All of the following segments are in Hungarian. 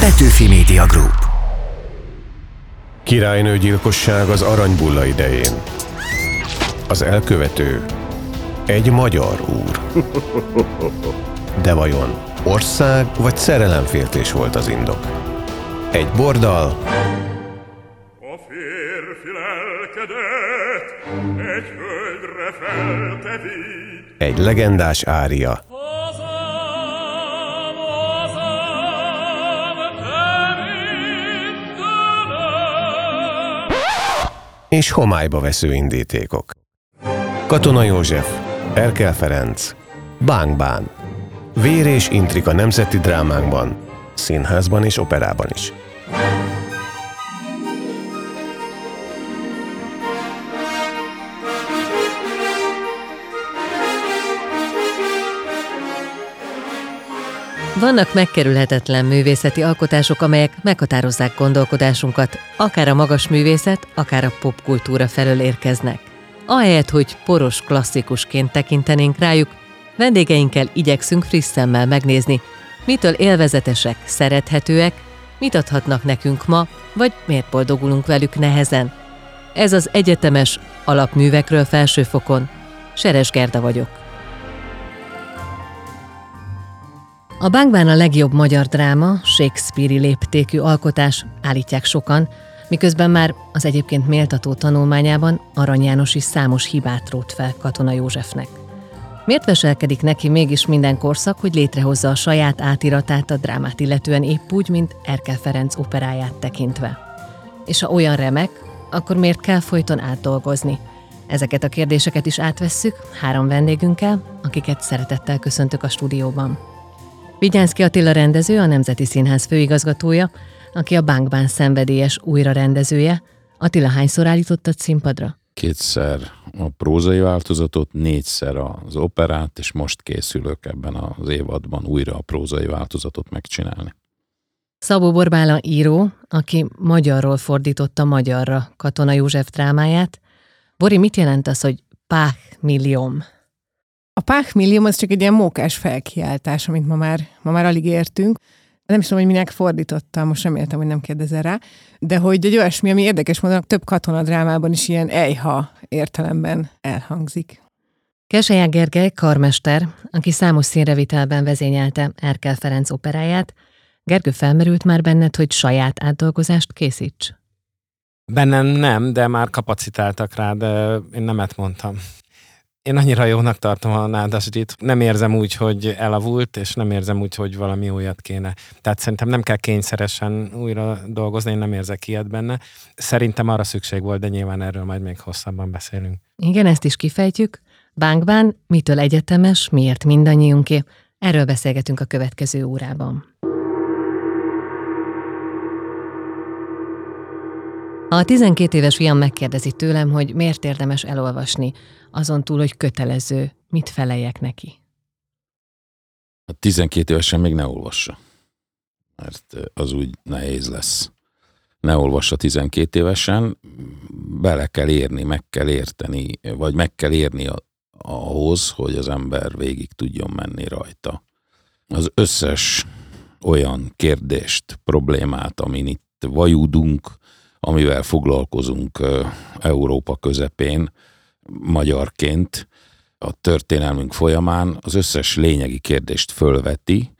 Petőfi Media Group. Királynő gyilkosság az aranybulla idején. Az elkövető egy magyar úr. De vajon ország vagy szerelemféltés volt az indok? Egy bordal, A férfi lelkedet egy földre feltevít. egy legendás ária, és homályba vesző indítékok. Katona József, Erkel Ferenc, Bánk Bán. Vér és intrika nemzeti drámánkban, színházban és operában is. Vannak megkerülhetetlen művészeti alkotások, amelyek meghatározzák gondolkodásunkat, akár a magas művészet, akár a popkultúra felől érkeznek. Ahelyett, hogy poros klasszikusként tekintenénk rájuk, vendégeinkkel igyekszünk friss szemmel megnézni, mitől élvezetesek, szerethetőek, mit adhatnak nekünk ma, vagy miért boldogulunk velük nehezen. Ez az egyetemes alapművekről felsőfokon. Seres Gerda vagyok. A Bánkbán a legjobb magyar dráma, Shakespeare-i léptékű alkotás, állítják sokan, miközben már az egyébként méltató tanulmányában Arany János is számos hibát rótt fel Katona Józsefnek. Miért veselkedik neki mégis minden korszak, hogy létrehozza a saját átiratát a drámát illetően épp úgy, mint Erkel Ferenc operáját tekintve? És ha olyan remek, akkor miért kell folyton átdolgozni? Ezeket a kérdéseket is átvesszük három vendégünkkel, akiket szeretettel köszöntök a stúdióban. Vigyánszki Attila rendező, a Nemzeti Színház főigazgatója, aki a Bánkbán szenvedélyes újrarendezője. Attila, hányszor állítottad színpadra? kétszer a prózai változatot, négyszer az operát, és most készülök ebben az évadban újra a prózai változatot megcsinálni. Szabó Borbála író, aki magyarról fordította magyarra Katona József drámáját. Bori, mit jelent az, hogy Pách millióm? A Pach Millium az csak egy ilyen mókás felkiáltás, amit ma már, ma már alig értünk. Nem is tudom, hogy minek fordítottam, most reméltem, hogy nem kérdezel rá, de hogy egy olyasmi, ami érdekes módon több katonadrámában is ilyen ejha értelemben elhangzik. Keselyák Gergely karmester, aki számos színrevitelben vezényelte Erkel Ferenc operáját. Gergő felmerült már benned, hogy saját átdolgozást készíts? Bennem nem, de már kapacitáltak rá, de én nemet mondtam. Én annyira jónak tartom a nádasdit, nem érzem úgy, hogy elavult, és nem érzem úgy, hogy valami újat kéne. Tehát szerintem nem kell kényszeresen újra dolgozni, én nem érzek ilyet benne. Szerintem arra szükség volt, de nyilván erről majd még hosszabban beszélünk. Igen, ezt is kifejtjük. Bánkbán, mitől egyetemes, miért mindannyiunké? Erről beszélgetünk a következő órában. A 12 éves fiam megkérdezi tőlem, hogy miért érdemes elolvasni, azon túl, hogy kötelező, mit feleljek neki. A 12 évesen még ne olvassa, mert az úgy nehéz lesz. Ne olvassa 12 évesen, bele kell érni, meg kell érteni, vagy meg kell érni a, ahhoz, hogy az ember végig tudjon menni rajta. Az összes olyan kérdést, problémát, amin itt vajudunk, amivel foglalkozunk Európa közepén, magyarként a történelmünk folyamán az összes lényegi kérdést fölveti,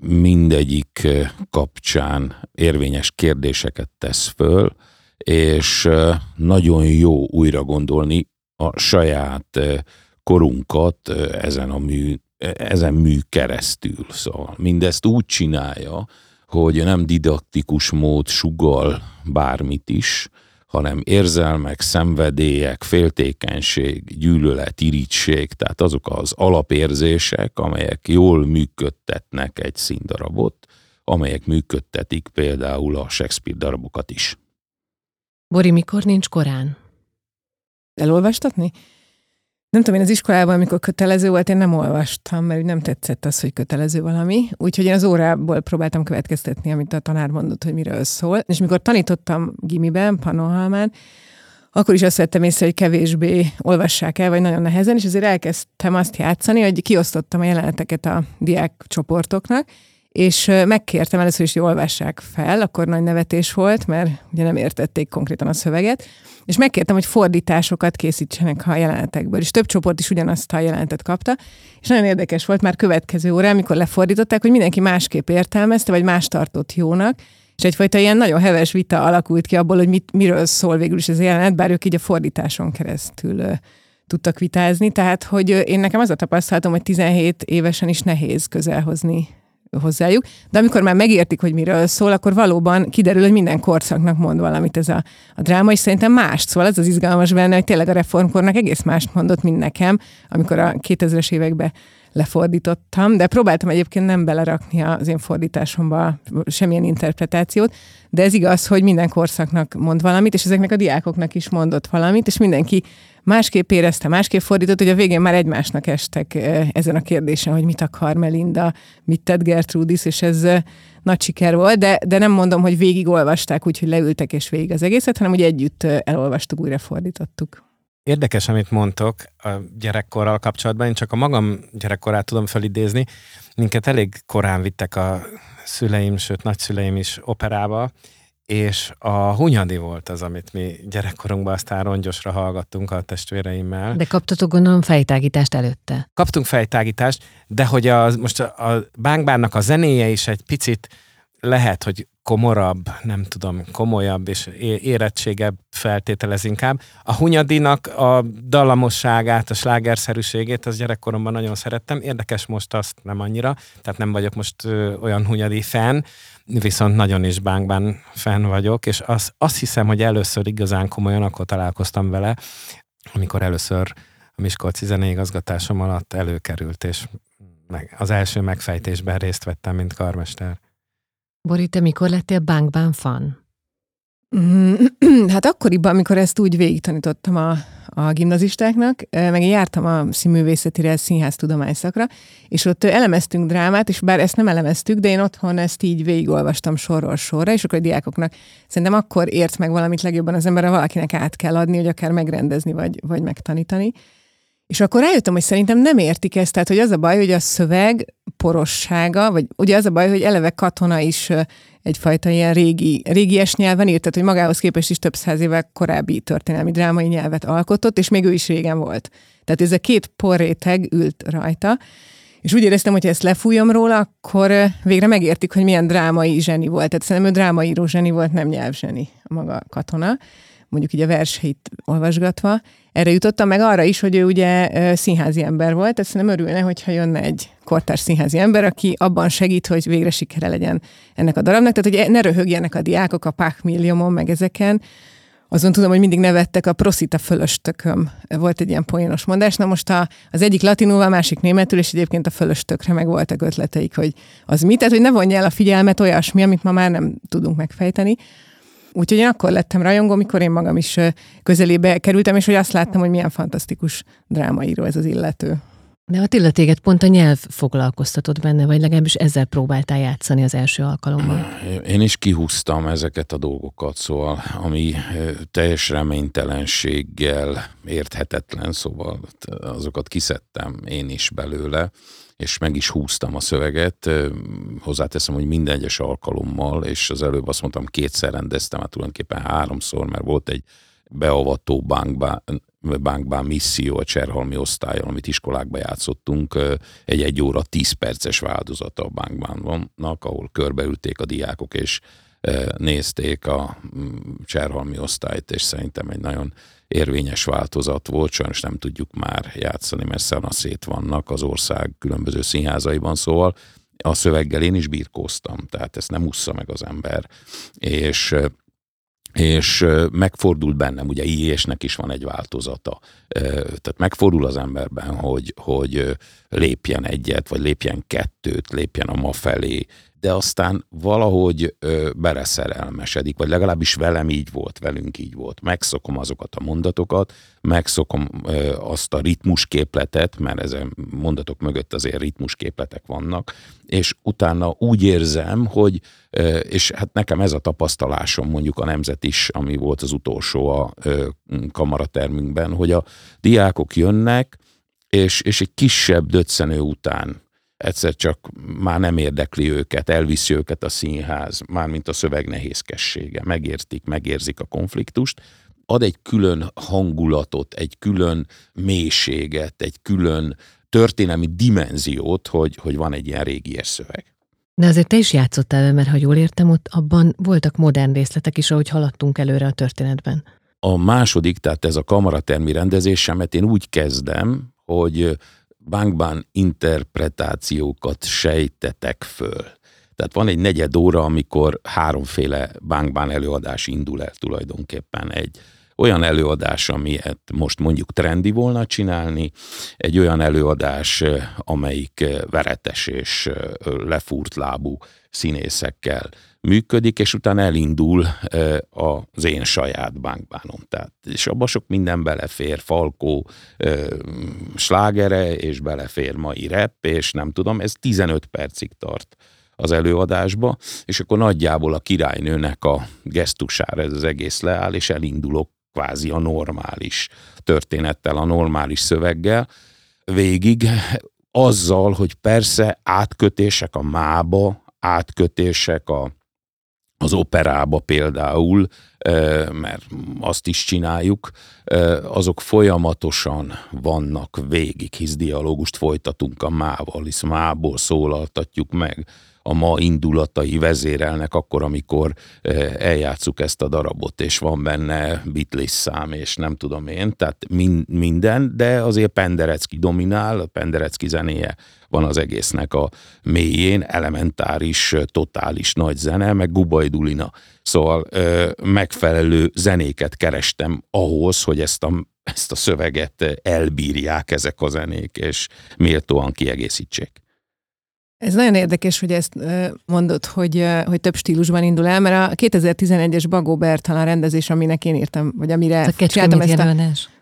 mindegyik ö, kapcsán érvényes kérdéseket tesz föl, és ö, nagyon jó újra gondolni a saját ö, korunkat ezen a mű, ezen mű keresztül. Szóval mindezt úgy csinálja, hogy nem didaktikus mód sugal bármit is, hanem érzelmek, szenvedélyek, féltékenység, gyűlölet, irigység, tehát azok az alapérzések, amelyek jól működtetnek egy színdarabot, amelyek működtetik például a Shakespeare darabokat is. Bori, mikor nincs korán? Elolvastatni? Nem tudom, én az iskolában, amikor kötelező volt, én nem olvastam, mert nem tetszett az, hogy kötelező valami. Úgyhogy én az órából próbáltam következtetni, amit a tanár mondott, hogy miről szól. És mikor tanítottam gimiben, Pannonhalmán, akkor is azt vettem észre, hogy kevésbé olvassák el, vagy nagyon nehezen, és ezért elkezdtem azt játszani, hogy kiosztottam a jeleneteket a diák csoportoknak, és megkértem először is, hogy olvassák fel, akkor nagy nevetés volt, mert ugye nem értették konkrétan a szöveget, és megkértem, hogy fordításokat készítsenek a jelenetekből, és több csoport is ugyanazt a jelenetet kapta, és nagyon érdekes volt már következő órán, amikor lefordították, hogy mindenki másképp értelmezte, vagy más tartott jónak, és egyfajta ilyen nagyon heves vita alakult ki abból, hogy mit, miről szól végül is ez a jelenet, bár ők így a fordításon keresztül tudtak vitázni. Tehát, hogy én nekem az a tapasztalatom, hogy 17 évesen is nehéz közelhozni hozzájuk, de amikor már megértik, hogy miről szól, akkor valóban kiderül, hogy minden korszaknak mond valamit ez a, a dráma, és szerintem mást szól. Ez az izgalmas benne, hogy tényleg a reformkornak egész mást mondott, mint nekem, amikor a 2000-es években lefordítottam, de próbáltam egyébként nem belerakni az én fordításomba semmilyen interpretációt, de ez igaz, hogy minden korszaknak mond valamit, és ezeknek a diákoknak is mondott valamit, és mindenki másképp érezte, másképp fordított, hogy a végén már egymásnak estek ezen a kérdésen, hogy mit akar Melinda, mit tett Gertrudis, és ez nagy siker volt, de, de nem mondom, hogy végig olvasták, úgyhogy leültek és végig az egészet, hanem hogy együtt elolvastuk, újra fordítottuk. Érdekes, amit mondtok a gyerekkorral kapcsolatban. Én csak a magam gyerekkorát tudom felidézni. Minket elég korán vittek a szüleim, sőt nagyszüleim is operába, és a Hunyadi volt az, amit mi gyerekkorunkban aztán rongyosra hallgattunk a testvéreimmel. De kaptatok gondolom fejtágítást előtte. Kaptunk fejtágítást, de hogy a, most a, a bánkbárnak a zenéje is egy picit lehet, hogy komorabb, nem tudom, komolyabb és érettségebb feltételez inkább. A Hunyadinak a dallamosságát, a slágerszerűségét az gyerekkoromban nagyon szerettem. Érdekes most azt nem annyira, tehát nem vagyok most ö, olyan Hunyadi fan, viszont nagyon is bánkban fan vagyok, és az, azt hiszem, hogy először igazán komolyan akkor találkoztam vele, amikor először a Miskolci zeneigazgatásom alatt előkerült, és meg, az első megfejtésben részt vettem, mint karmester. Bori, te mikor lettél bankban fan? Mm, hát akkoriban, amikor ezt úgy végig tanítottam a, a gimnazistáknak, meg én jártam a színművészetire, színház tudományszakra, és ott elemeztünk drámát, és bár ezt nem elemeztük, de én otthon ezt így végigolvastam sorról sorra, és akkor a diákoknak szerintem akkor ért meg valamit legjobban az ember, valakinek át kell adni, hogy akár megrendezni, vagy, vagy megtanítani. És akkor rájöttem, hogy szerintem nem értik ezt, tehát hogy az a baj, hogy a szöveg porossága, vagy ugye az a baj, hogy eleve katona is egyfajta ilyen régi, régies nyelven írt, tehát hogy magához képest is több száz évvel korábbi történelmi drámai nyelvet alkotott, és még ő is régen volt. Tehát ez a két porréteg ült rajta, és úgy éreztem, hogy ha ezt lefújom róla, akkor végre megértik, hogy milyen drámai zseni volt. Tehát szerintem ő drámaíró zseni volt, nem nyelvzseni a maga katona mondjuk így a verseit olvasgatva, erre jutottam meg arra is, hogy ő ugye színházi ember volt, tehát nem örülne, hogyha jönne egy kortárs színházi ember, aki abban segít, hogy végre sikere legyen ennek a darabnak, tehát hogy ne röhögjenek a diákok a Pach Milliomon, meg ezeken, azon tudom, hogy mindig nevettek a Prosita fölöstököm. Volt egy ilyen poénos mondás. Na most a, az egyik latinul, a másik németül, és egyébként a fölöstökre meg voltak ötleteik, hogy az mit, tehát hogy ne vonja el a figyelmet olyasmi, amit ma már nem tudunk megfejteni. Úgyhogy én akkor lettem rajongó, mikor én magam is közelébe kerültem, és hogy azt láttam, hogy milyen fantasztikus drámaíró ez az illető. De a téged pont a nyelv foglalkoztatott benne, vagy legalábbis ezzel próbáltál játszani az első alkalommal. Én is kihúztam ezeket a dolgokat, szóval ami teljes reménytelenséggel érthetetlen, szóval azokat kiszedtem én is belőle és meg is húztam a szöveget. Hozzáteszem, hogy minden egyes alkalommal, és az előbb azt mondtam, kétszer rendeztem, hát tulajdonképpen háromszor, mert volt egy beavató bankbá, bankbán misszió a Cserhalmi osztályon, amit iskolákba játszottunk, egy egy óra tíz perces változata a bankbánnak, ahol körbeülték a diákok, és nézték a mm, Cserhalmi osztályt, és szerintem egy nagyon érvényes változat volt, sajnos nem tudjuk már játszani, mert szanaszét vannak az ország különböző színházaiban, szóval a szöveggel én is birkóztam, tehát ezt nem ússza meg az ember. És és megfordult bennem, ugye ilyesnek is van egy változata. Tehát megfordul az emberben, hogy, hogy lépjen egyet, vagy lépjen kettőt, lépjen a ma felé, de aztán valahogy ö, beleszerelmesedik, vagy legalábbis velem így volt, velünk így volt. Megszokom azokat a mondatokat, megszokom ö, azt a ritmusképletet, mert ezen mondatok mögött azért ritmusképletek vannak, és utána úgy érzem, hogy, ö, és hát nekem ez a tapasztalásom mondjuk a Nemzet is, ami volt az utolsó a ö, kamaratermünkben, hogy a diákok jönnek, és, és egy kisebb döccenő után egyszer csak már nem érdekli őket, elviszi őket a színház, mármint a szöveg nehézkessége. Megértik, megérzik a konfliktust, ad egy külön hangulatot, egy külön mélységet, egy külön történelmi dimenziót, hogy, hogy van egy ilyen régies szöveg. De azért te is játszottál vele, mert ha jól értem, ott abban voltak modern részletek is, ahogy haladtunk előre a történetben. A második, tehát ez a kamaratermi rendezésemet én úgy kezdem, hogy bankban interpretációkat sejtetek föl. Tehát van egy negyed óra, amikor háromféle bankban előadás indul el tulajdonképpen. Egy olyan előadás, amilyet most mondjuk trendi volna csinálni, egy olyan előadás, amelyik veretes és lefúrt lábú színészekkel működik, és utána elindul az én saját bankbánom. Tehát, és abban sok minden belefér, Falkó slágere, és belefér mai rep, és nem tudom, ez 15 percig tart az előadásba, és akkor nagyjából a királynőnek a gesztusára ez az egész leáll, és elindulok kvázi a normális történettel, a normális szöveggel végig, azzal, hogy persze átkötések a mába, átkötések a, az operába például, mert azt is csináljuk, azok folyamatosan vannak végig, hisz dialógust folytatunk a mával, hisz mából szólaltatjuk meg a ma indulatai vezérelnek akkor, amikor eh, eljátszuk ezt a darabot, és van benne Beatles szám, és nem tudom én, tehát min- minden, de azért Penderecki dominál, Penderecki zenéje van az egésznek a mélyén, elementáris, totális nagy zene, meg Gubai Dulina. Szóval ö, eh, megfelelő zenéket kerestem ahhoz, hogy ezt a, ezt a szöveget elbírják ezek a zenék, és méltóan kiegészítsék. Ez nagyon érdekes, hogy ezt mondod, hogy, hogy több stílusban indul el, mert a 2011-es Bagó Bertalan rendezés, aminek én írtam, vagy amire csináltam ezt a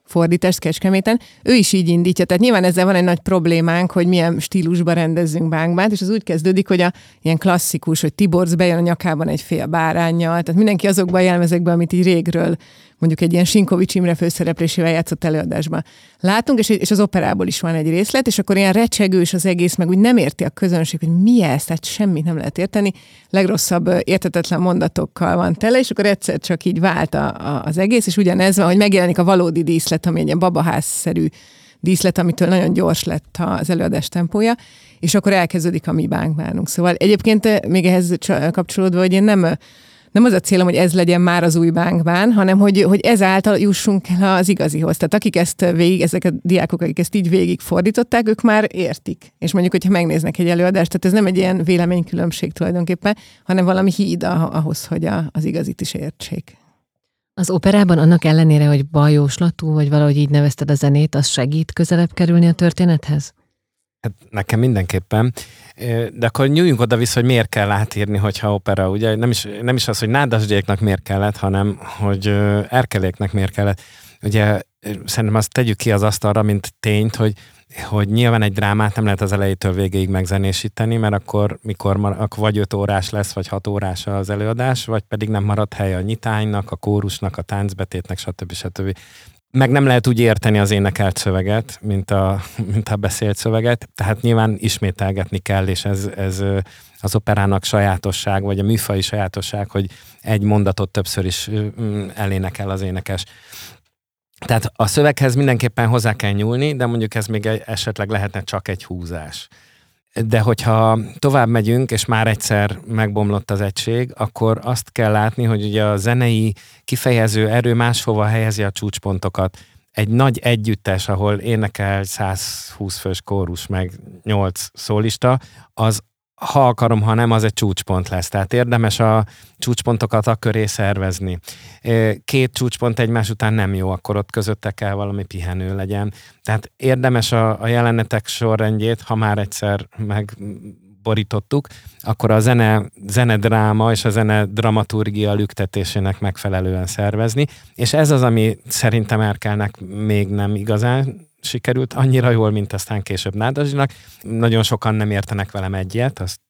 fordítást Kecskeméten, ő is így indítja. Tehát nyilván ezzel van egy nagy problémánk, hogy milyen stílusban rendezzünk bánkbánt, és az úgy kezdődik, hogy a ilyen klasszikus, hogy Tiborz bejön a nyakában egy fél bárányjal, tehát mindenki azokban a jelmezekben, amit így régről mondjuk egy ilyen Sinkovics Imre főszereplésével játszott előadásban. Látunk, és, és az operából is van egy részlet, és akkor ilyen recsegős az egész, meg úgy nem érti a közönség, hogy mi ez, tehát semmit nem lehet érteni. Legrosszabb értetetlen mondatokkal van tele, és akkor egyszer csak így vált a, a, az egész, és ugyanez van, hogy megjelenik a valódi díszlet, ami egy ilyen babaházszerű díszlet, amitől nagyon gyors lett az előadás tempója, és akkor elkezdődik a mi bánkbánunk. Szóval egyébként még ehhez kapcsolódva, hogy én nem nem az a célom, hogy ez legyen már az új bankbán, hanem hogy, hogy ezáltal jussunk el az igazihoz. Tehát akik ezt végig, ezek a diákok, akik ezt így végig fordították, ők már értik. És mondjuk, hogyha megnéznek egy előadást, tehát ez nem egy ilyen véleménykülönbség tulajdonképpen, hanem valami híd ahhoz, hogy a, az igazit is értsék. Az operában annak ellenére, hogy bajóslatú, vagy valahogy így nevezted a zenét, az segít közelebb kerülni a történethez? Hát nekem mindenképpen. De akkor nyúljunk oda-vissza, hogy miért kell átírni, hogyha opera, ugye nem is, nem is az, hogy nádasdéknak miért kellett, hanem hogy erkeléknek miért kellett. Ugye szerintem azt tegyük ki az asztalra, mint tényt, hogy hogy nyilván egy drámát nem lehet az elejétől végéig megzenésíteni, mert akkor, mikor akkor vagy 5 órás lesz, vagy 6 órás az előadás, vagy pedig nem marad hely a nyitánynak, a kórusnak, a táncbetétnek, stb. stb meg nem lehet úgy érteni az énekelt szöveget, mint a, mint a beszélt szöveget, tehát nyilván ismételgetni kell, és ez, ez az operának sajátosság, vagy a műfai sajátosság, hogy egy mondatot többször is elénekel az énekes. Tehát a szöveghez mindenképpen hozzá kell nyúlni, de mondjuk ez még esetleg lehetne csak egy húzás. De hogyha tovább megyünk, és már egyszer megbomlott az egység, akkor azt kell látni, hogy ugye a zenei kifejező erő máshova helyezi a csúcspontokat. Egy nagy együttes, ahol énekel 120 fős kórus, meg 8 szólista, az ha akarom, ha nem, az egy csúcspont lesz. Tehát érdemes a csúcspontokat a köré szervezni. Két csúcspont egymás után nem jó, akkor ott közötte kell valami pihenő legyen. Tehát érdemes a, a jelenetek sorrendjét, ha már egyszer megborítottuk, akkor a zene, zene dráma és a zene dramaturgia lüktetésének megfelelően szervezni. És ez az, ami szerintem Erkelnek még nem igazán sikerült annyira jól, mint aztán később Nádasdinak. Nagyon sokan nem értenek velem egyet, azt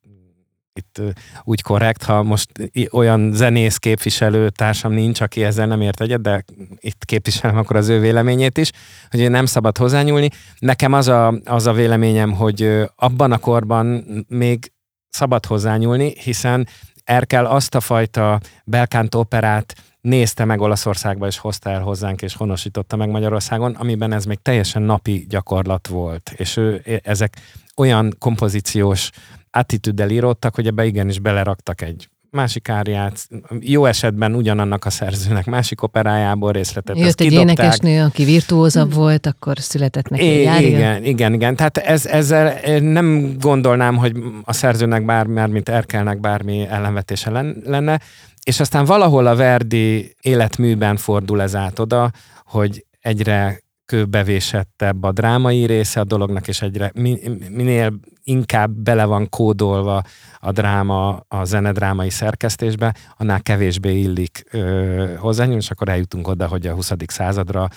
itt úgy korrekt, ha most olyan zenész képviselő társam nincs, aki ezzel nem ért egyet, de itt képviselem akkor az ő véleményét is, hogy nem szabad hozzányúlni. Nekem az a, az a véleményem, hogy abban a korban még szabad hozzányúlni, hiszen Erkel azt a fajta belkánt operát nézte meg Olaszországba, és hozta el hozzánk, és honosította meg Magyarországon, amiben ez még teljesen napi gyakorlat volt. És ő, ezek olyan kompozíciós attitűddel íródtak, hogy ebbe igenis beleraktak egy másik áriát, jó esetben ugyanannak a szerzőnek másik operájából részletet. Jött egy kidobták. énekesnő, aki virtuózabb volt, akkor született neki egy I- ária. igen, igen, igen. Tehát ez, ezzel nem gondolnám, hogy a szerzőnek bármi, már mint Erkelnek bármi ellenvetése len- lenne, és aztán valahol a Verdi életműben fordul ez át oda, hogy egyre kőbevésettebb a drámai része a dolognak, és egyre mi- minél inkább bele van kódolva a dráma a zenedrámai szerkesztésbe, annál kevésbé illik ö, hozzányúlni, és akkor eljutunk oda, hogy a 20. századra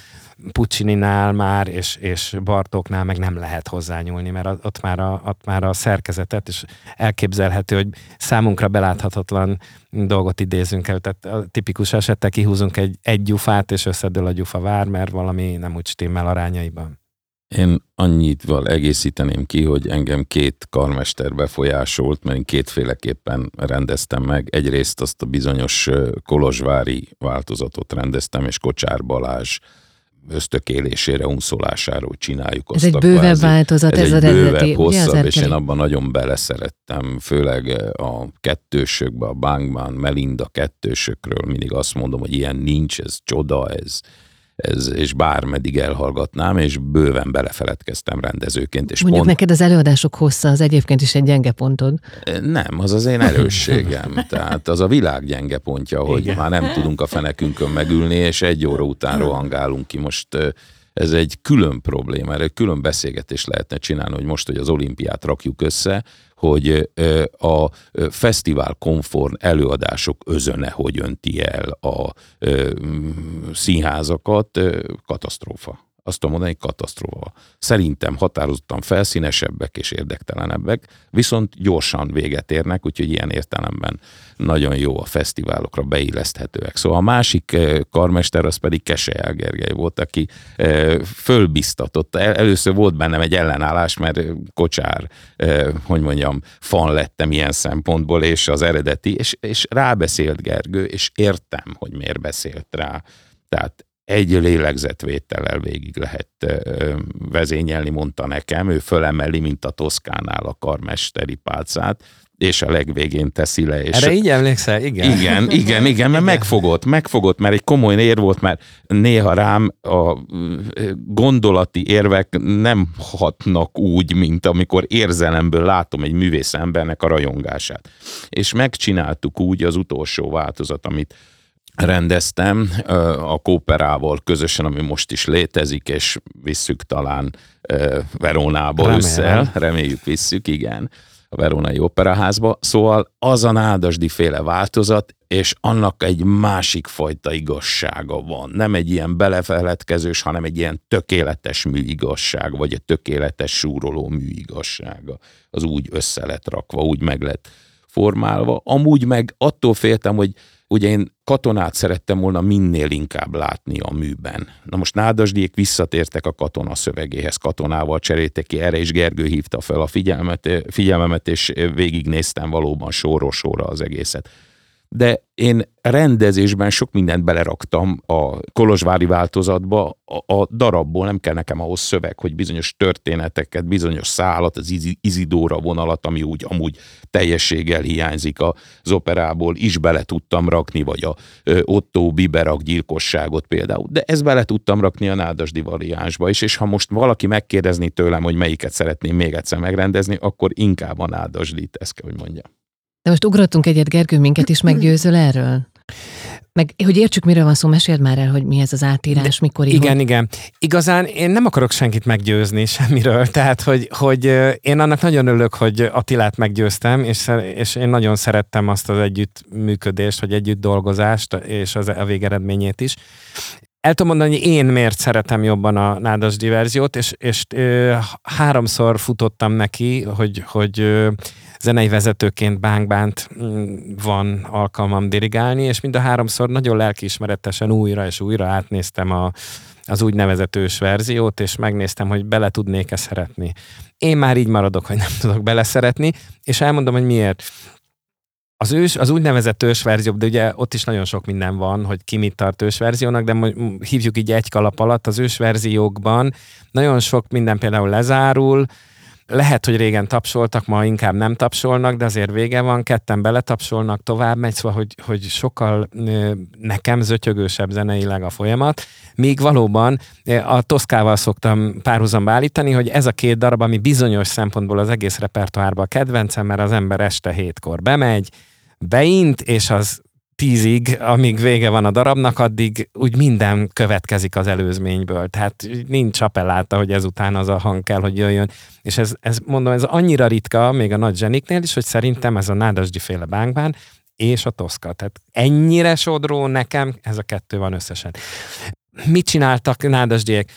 Puccininál már, és, és Bartóknál meg nem lehet hozzányúlni, mert ott már, a, ott már a szerkezetet, és elképzelhető, hogy számunkra beláthatatlan dolgot idézünk el, tehát a tipikus esettel kihúzunk egy, egy gyufát, és összedől a gyufa vár, mert valami nem úgy stimmel arányaiban. Én annyival egészíteném ki, hogy engem két karmester befolyásolt, mert én kétféleképpen rendeztem meg. Egyrészt azt a bizonyos kolozsvári változatot rendeztem, és Kocsár Balázs ösztökélésére, unszolására, hogy csináljuk Ez azt egy a bővebb kvázi- változat, ez, ez egy bővebb, eredeti, hosszabb, és én abban nagyon beleszerettem, főleg a kettősökbe, a bánkban, Melinda kettősökről mindig azt mondom, hogy ilyen nincs, ez csoda, ez, ez és bármeddig elhallgatnám, és bőven belefeledkeztem rendezőként. És Mondjuk pont, neked az előadások hossza az egyébként is egy gyenge pontod. nem, az az én erősségem. Tehát az a világ gyenge pontja, hogy Igen. már nem tudunk a fenekünkön megülni, és egy óra után rohangálunk ki. Most ez egy külön probléma, erre külön beszélgetést lehetne csinálni, hogy most, hogy az olimpiát rakjuk össze, hogy a fesztivál konform előadások özöne hogy önti el a színházakat, katasztrófa. Azt tudom mondani, katasztrófa. Szerintem határozottan felszínesebbek és érdektelenebbek, viszont gyorsan véget érnek, úgyhogy ilyen értelemben nagyon jó a fesztiválokra beilleszthetőek. Szóval a másik eh, karmester az pedig Kesejel Gergely volt, aki eh, fölbiztatott. El- Először volt bennem egy ellenállás, mert kocsár, eh, hogy mondjam, fan lettem ilyen szempontból, és az eredeti, és, és rábeszélt Gergő, és értem, hogy miért beszélt rá. Tehát egy lélegzetvétellel végig lehet vezényelni, mondta nekem. Ő fölemeli, mint a Toszkánál a karmesteri pálcát, és a legvégén teszi le. És Erre így emlékszel? Igen. igen, igen, igen, mert megfogott, megfogott, mert egy komoly ér volt, mert néha rám a gondolati érvek nem hatnak úgy, mint amikor érzelemből látom egy művész embernek a rajongását. És megcsináltuk úgy az utolsó változat, amit rendeztem a Kóperával közösen, ami most is létezik, és visszük talán ö, Veronába Remélem. össze, reméljük visszük, igen, a Veronai Operaházba. Szóval az a nádasdi féle változat, és annak egy másik fajta igazsága van. Nem egy ilyen belefeledkezős, hanem egy ilyen tökéletes műigazság, vagy egy tökéletes súroló műigazsága. Az úgy össze lett rakva, úgy meg lett formálva. Amúgy meg attól féltem, hogy ugye én katonát szerettem volna minél inkább látni a műben. Na most Nádasdiék visszatértek a katona szövegéhez, katonával cseréltek ki, erre is Gergő hívta fel a figyelmet, figyelmemet, és végignéztem valóban sorról sorra az egészet. De én rendezésben sok mindent beleraktam a Kolozsvári változatba, a, a darabból nem kell nekem ahhoz szöveg, hogy bizonyos történeteket, bizonyos szálat, az Izi- Izidóra vonalat, ami úgy amúgy teljességgel hiányzik az operából, is bele tudtam rakni, vagy a ö, Otto Biberak gyilkosságot például. De ezt bele tudtam rakni a nádasdi variánsba is, és ha most valaki megkérdezni tőlem, hogy melyiket szeretném még egyszer megrendezni, akkor inkább a nádasdit, ezt kell, hogy mondjam. De most ugrottunk egyet, Gergő, minket is meggyőzöl erről? Meg, hogy értsük, miről van szó, meséld már el, hogy mi ez az átírás, mikor Igen, igen. Igazán én nem akarok senkit meggyőzni semmiről, tehát hogy, hogy én annak nagyon örülök, hogy Attilát meggyőztem, és, és én nagyon szerettem azt az együttműködést, vagy együtt dolgozást, és az, a végeredményét is. El tudom mondani, hogy én miért szeretem jobban a nádas diverziót, és, és ö, háromszor futottam neki, hogy, hogy ö, zenei vezetőként bánkbánt mm, van alkalmam dirigálni, és mind a háromszor nagyon lelkiismeretesen újra és újra átnéztem a, az úgynevezett ős verziót, és megnéztem, hogy bele tudnék-e szeretni. Én már így maradok, hogy nem tudok beleszeretni, és elmondom, hogy miért. Az, ős, az úgynevezett ősverzió, de ugye ott is nagyon sok minden van, hogy ki mit tart ősverziónak, de hívjuk így egy kalap alatt, az ősverziókban nagyon sok minden például lezárul, lehet, hogy régen tapsoltak, ma inkább nem tapsolnak, de azért vége van, ketten beletapsolnak, tovább megy, szóval, hogy, hogy sokkal nekem zötyögősebb zeneileg a folyamat, míg valóban a Toszkával szoktam párhuzamba állítani, hogy ez a két darab, ami bizonyos szempontból az egész repertoárban a kedvencem, mert az ember este hétkor bemegy, beint, és az tízig, amíg vége van a darabnak, addig úgy minden következik az előzményből. Tehát nincs appelláta, hogy ezután az a hang kell, hogy jöjjön. És ez, ez mondom, ez annyira ritka, még a nagy zseniknél is, hogy szerintem ez a Nádasdi féle bánkbán, és a Toszka. Tehát ennyire sodró nekem, ez a kettő van összesen. Mit csináltak Nádasdiek?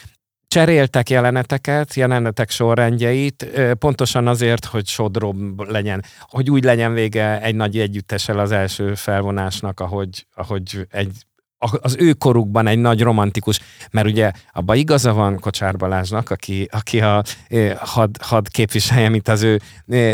Cseréltek jeleneteket, jelenetek sorrendjeit, pontosan azért, hogy sodróbb legyen, hogy úgy legyen vége egy nagy együttesel az első felvonásnak, ahogy, ahogy egy az ő korukban egy nagy romantikus, mert ugye abban igaza van Kocsár Balázsnak, aki, aki a, had, had képviselje, mint az ő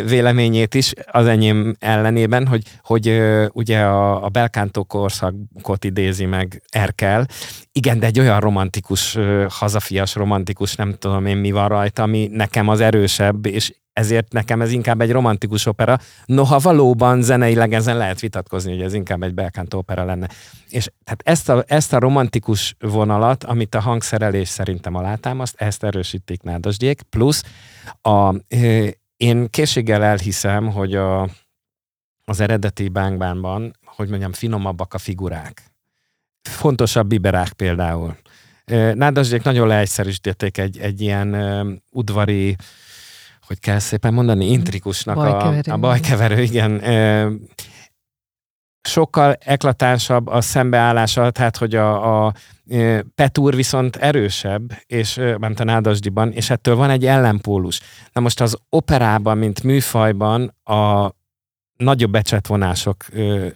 véleményét is, az enyém ellenében, hogy, hogy ugye a, a belkántó korszakot idézi meg Erkel. Igen, de egy olyan romantikus, hazafias romantikus, nem tudom én mi van rajta, ami nekem az erősebb, és ezért nekem ez inkább egy romantikus opera. Noha valóban zeneileg ezen lehet vitatkozni, hogy ez inkább egy belkánt opera lenne. És tehát ezt a, ezt a romantikus vonalat, amit a hangszerelés szerintem alátámaszt, ezt erősítik Nádasdiék, plusz a, én készséggel elhiszem, hogy a, az eredeti bánkbánban, hogy mondjam, finomabbak a figurák. Fontosabb biberák például. Nádasdiék nagyon leegyszerűsítették egy, egy ilyen udvari hogy kell szépen mondani, intrikusnak bajkeverő. a, a bajkeverő, igen. Sokkal eklatánsabb a szembeállása, tehát hogy a, a Petúr viszont erősebb, és ment a Nádasdiban, és ettől van egy ellenpólus. Na most az operában, mint műfajban a nagyobb becsetvonások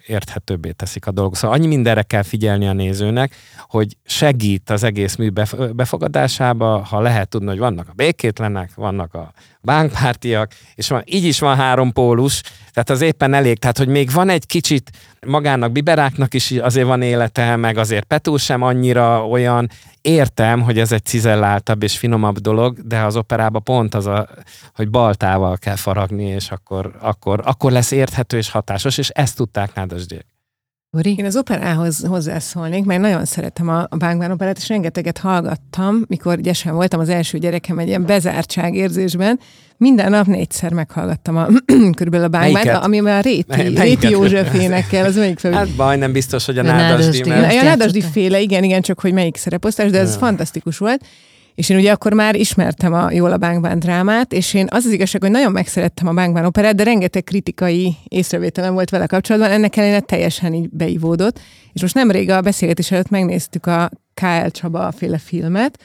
érthetőbbé teszik a dolgot. Szóval annyi mindenre kell figyelni a nézőnek, hogy segít az egész mű befogadásába, ha lehet tudni, hogy vannak a békétlenek, vannak a bánkpártiak, és van, így is van három pólus, tehát az éppen elég, tehát hogy még van egy kicsit magának biberáknak is azért van élete, meg azért Petúr sem annyira olyan, értem, hogy ez egy cizelláltabb és finomabb dolog, de az operában pont az, a, hogy baltával kell faragni, és akkor, akkor, akkor lesz érthető és hatásos, és ezt tudták Nádasdiek. Uri? Én az operához hozzászólnék, mert nagyon szeretem a, a Bánkbán operát, és rengeteget hallgattam, mikor gyesen voltam az első gyerekem egy ilyen bezártság érzésben, minden nap négyszer meghallgattam a, körülbelül a bánkbánt, ami már Réti, Réti József énekel, az melyik fel? Hát baj, nem biztos, hogy a Nádasdi. A Nádasdi féle, igen, igen, csak hogy melyik szereposztás, de ez fantasztikus volt. És én ugye akkor már ismertem a Jól a Bánkbán drámát, és én az az igazság, hogy nagyon megszerettem a Bánkbán operát, de rengeteg kritikai észrevételem volt vele kapcsolatban, ennek ellenére teljesen így beivódott. És most nemrég a beszélgetés előtt megnéztük a K.L. Csaba féle filmet,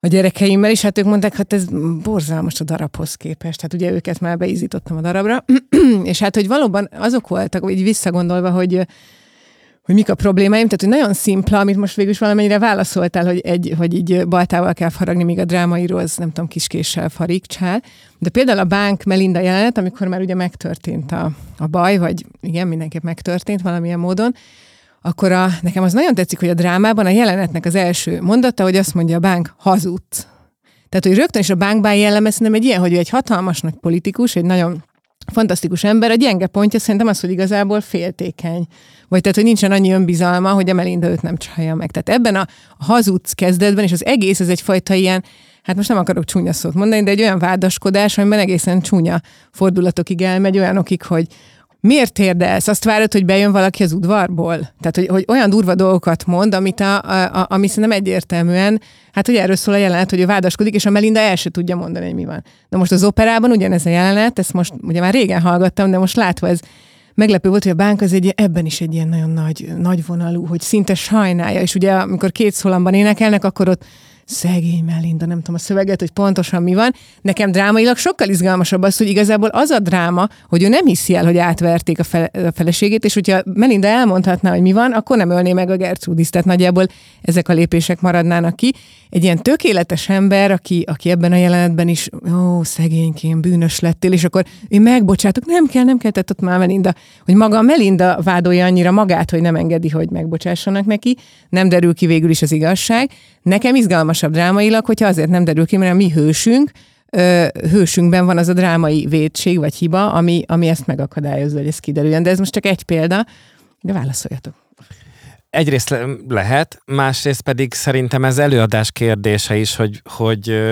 a gyerekeimmel, és hát ők mondták, hát ez borzalmas a darabhoz képest. Tehát ugye őket már beizítottam a darabra. és hát, hogy valóban azok voltak, így visszagondolva, hogy hogy mik a problémáim, tehát hogy nagyon szimpla, amit most végül is valamennyire válaszoltál, hogy, egy, hogy így baltával kell faragni, míg a drámaíró az nem tudom, kiskéssel farigcsál. De például a Bánk Melinda jelenet, amikor már ugye megtörtént a, a baj, vagy igen, mindenképp megtörtént valamilyen módon, akkor a, nekem az nagyon tetszik, hogy a drámában a jelenetnek az első mondata, hogy azt mondja a Bánk hazudt. Tehát, hogy rögtön is a bánkbán jelleme nem egy ilyen, hogy ő egy hatalmas nagy politikus, egy nagyon fantasztikus ember, a gyenge pontja szerintem az, hogy igazából féltékeny. Vagy tehát, hogy nincsen annyi önbizalma, hogy a Melinda őt nem csalja meg. Tehát ebben a, hazudsz kezdetben, és az egész ez egyfajta ilyen, hát most nem akarok csúnya szót mondani, de egy olyan vádaskodás, amiben egészen csúnya fordulatokig elmegy, olyanokig, hogy, miért térdelsz? Azt várod, hogy bejön valaki az udvarból? Tehát, hogy, hogy olyan durva dolgokat mond, amit a, a, a, ami szerintem egyértelműen, hát hogy erről szól a jelenet, hogy ő vádaskodik, és a Melinda el se tudja mondani, hogy mi van. De most az operában ugyanez a jelenet, ezt most ugye már régen hallgattam, de most látva ez meglepő volt, hogy a bánk az egy, ebben is egy ilyen nagyon nagy, nagy vonalú, hogy szinte sajnálja, és ugye amikor két szólamban énekelnek, akkor ott szegény Melinda, nem tudom a szöveget, hogy pontosan mi van. Nekem drámailag sokkal izgalmasabb az, hogy igazából az a dráma, hogy ő nem hiszi el, hogy átverték a, fele, a feleségét, és hogyha Melinda elmondhatná, hogy mi van, akkor nem ölné meg a Gertrudis. Tehát nagyjából ezek a lépések maradnának ki. Egy ilyen tökéletes ember, aki, aki ebben a jelenetben is, ó, szegénykém, bűnös lettél, és akkor én megbocsátok, nem kell, nem kell, tehát ott már Melinda, hogy maga Melinda vádolja annyira magát, hogy nem engedi, hogy megbocsássanak neki, nem derül ki végül is az igazság. Nekem izgalmasabb drámailag, hogyha azért nem derül ki, mert a mi hősünk, hősünkben van az a drámai védség vagy hiba, ami, ami ezt megakadályozza, hogy ez kiderüljön. De ez most csak egy példa, de válaszoljatok. Egyrészt le- lehet, másrészt pedig szerintem ez előadás kérdése is, hogy, hogy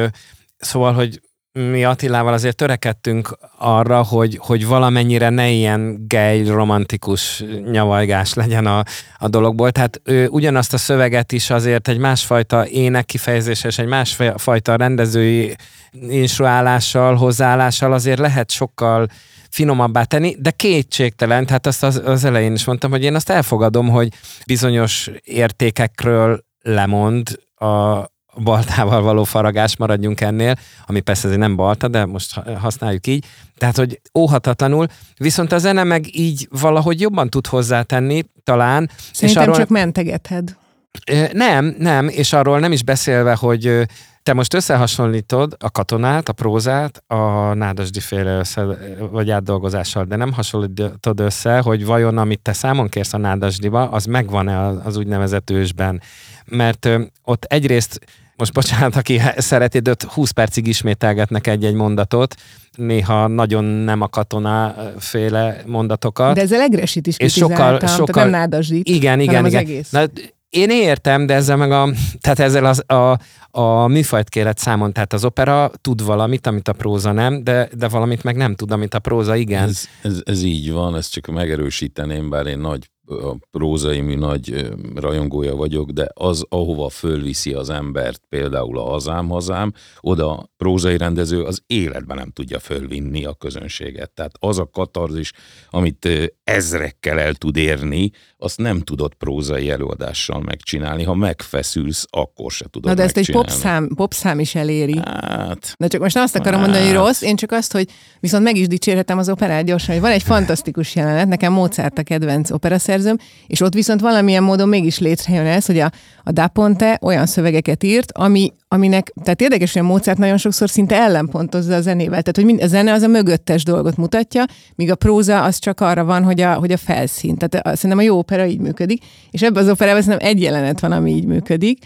szóval, hogy mi Attilával azért törekedtünk arra, hogy, hogy valamennyire ne ilyen gay, romantikus nyavajgás legyen a, a dologból. Tehát ő ugyanazt a szöveget is azért egy másfajta ének kifejezés és egy másfajta rendezői instruálással, hozzáállással azért lehet sokkal finomabbá tenni, de kétségtelen, tehát azt az, az elején is mondtam, hogy én azt elfogadom, hogy bizonyos értékekről lemond a, baltával való faragás, maradjunk ennél, ami persze azért nem balta, de most ha- használjuk így. Tehát, hogy óhatatlanul, viszont a zene meg így valahogy jobban tud hozzátenni, talán. Szerintem arról, csak mentegetheted. Ö, Nem, nem, és arról nem is beszélve, hogy te most összehasonlítod a katonát, a prózát a nádasdi féle össze, vagy átdolgozással, de nem hasonlítod össze, hogy vajon amit te számon kérsz a nádasdiba, az megvan-e az- úgynevezett ősben. Mert ott egyrészt most bocsánat, aki szereti, de ott 20 percig ismételgetnek egy-egy mondatot, néha nagyon nem a katona féle mondatokat. De ezzel Egresit is És kritizáltam, sokkal- tehát sokkal- nem nádasdít, Igen, igen, igen. egész. Na, én értem, de ezzel meg a, tehát ezzel az, a, a műfajt kélet számon, tehát az opera tud valamit, amit a próza nem, de, de valamit meg nem tud, amit a próza igen. Ez, ez, ez így van, ezt csak megerősíteném, bár én nagy a prózaimű nagy rajongója vagyok, de az, ahova fölviszi az embert, például a Hazám Hazám, oda prózai rendező az életben nem tudja fölvinni a közönséget. Tehát az a katarzis, amit ezrekkel el tud érni, azt nem tudod prózai előadással megcsinálni. Ha megfeszülsz, akkor se tudod Na de ezt egy popszám, popszám is eléri. Hát, De csak most nem azt akarom mondani, hogy Hát. rossz, én csak azt, hogy viszont meg is dicsérhetem az operát gyorsan, hogy van egy fantasztikus jelenet, nekem Mozart a kedvenc operaszerzőm, és ott viszont valamilyen módon mégis létrejön ez, hogy a, a Da Ponte olyan szövegeket írt, ami, aminek, tehát érdekes, hogy a Mozart nagyon sokszor szinte ellenpontozza a zenével, tehát hogy mind, a zene az a mögöttes dolgot mutatja, míg a próza az csak arra van, hogy a, hogy a felszín. Tehát a, szerintem a jó opera így működik, és ebben az operában szerintem egy jelenet van, ami így működik,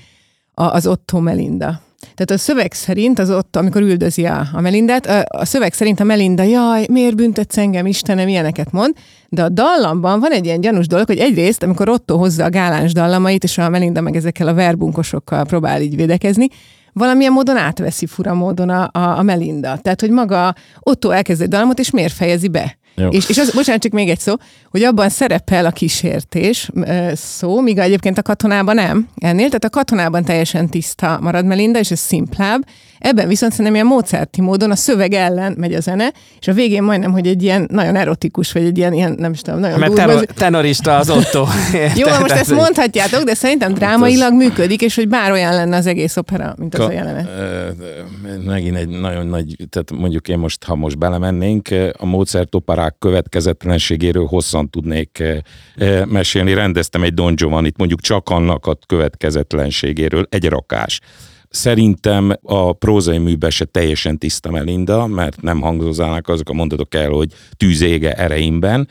a, az Otto Melinda. Tehát a szöveg szerint az ott, amikor üldözi a, a Melindát, a, a szöveg szerint a Melinda, jaj, miért büntetsz engem, Istenem, ilyeneket mond, de a dallamban van egy ilyen gyanús dolog, hogy egyrészt, amikor Otto hozza a gáláns dallamait, és a Melinda meg ezekkel a verbunkosokkal próbál így védekezni, valamilyen módon átveszi fura módon a, a, a Melinda. Tehát, hogy maga Otto elkezd egy dallamot, és miért fejezi be? Jó. És, és az, bocsánat, csak még egy szó, hogy abban szerepel a kísértés szó, míg egyébként a katonában nem ennél, tehát a katonában teljesen tiszta marad Melinda, és ez szimplább. Ebben viszont szerintem ilyen Mozarti módon a szöveg ellen megy a zene, és a végén majdnem, hogy egy ilyen nagyon erotikus, vagy egy ilyen, ilyen nem is tudom, nagyon Mert durva. tenor, tenorista az Otto. Jó, most ezt mondhatjátok, de szerintem drámailag működik, és hogy bár olyan lenne az egész opera, mint az a Ka- jelenet. ö, ö, Megint egy nagyon nagy, tehát mondjuk én most, ha most belemennénk, a Mozart operák következetlenségéről hosszan tudnék ö, ö, mesélni. Rendeztem egy Don Giovanni-t, mondjuk csak annak a következetlenségéről, egy rakás. Szerintem a prózai műben se teljesen tiszta Melinda, mert nem hangzózának azok a mondatok el, hogy tűzége ereimben,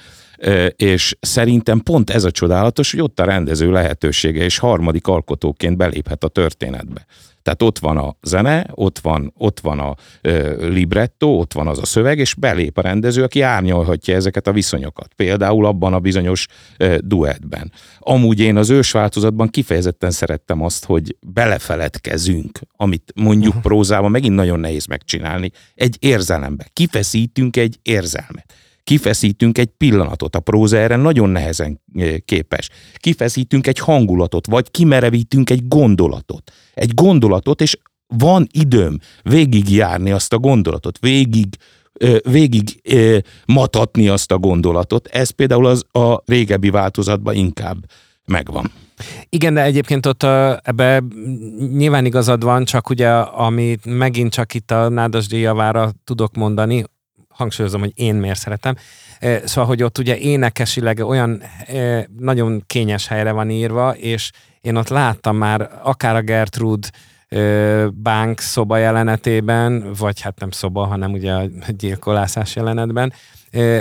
és szerintem pont ez a csodálatos, hogy ott a rendező lehetősége, és harmadik alkotóként beléphet a történetbe. Tehát ott van a zene, ott van, ott van a ö, libretto, ott van az a szöveg, és belép a rendező, aki árnyalhatja ezeket a viszonyokat. Például abban a bizonyos ö, duettben. Amúgy én az ős változatban kifejezetten szerettem azt, hogy belefeledkezünk, amit mondjuk prózában megint nagyon nehéz megcsinálni, egy érzelembe. Kifeszítünk egy érzelmet kifeszítünk egy pillanatot, a próza erre nagyon nehezen eh, képes. Kifeszítünk egy hangulatot, vagy kimerevítünk egy gondolatot. Egy gondolatot, és van időm végigjárni azt a gondolatot, végig ö, végig ö, matatni azt a gondolatot. Ez például az a régebbi változatban inkább megvan. Igen, de egyébként ott ebbe nyilván igazad van, csak ugye, amit megint csak itt a Nádas javára tudok mondani, hangsúlyozom, hogy én miért szeretem. Szóval, hogy ott ugye énekesileg olyan nagyon kényes helyre van írva, és én ott láttam már akár a Gertrude ö, Bank szoba jelenetében, vagy hát nem szoba, hanem ugye a gyilkolászás jelenetben,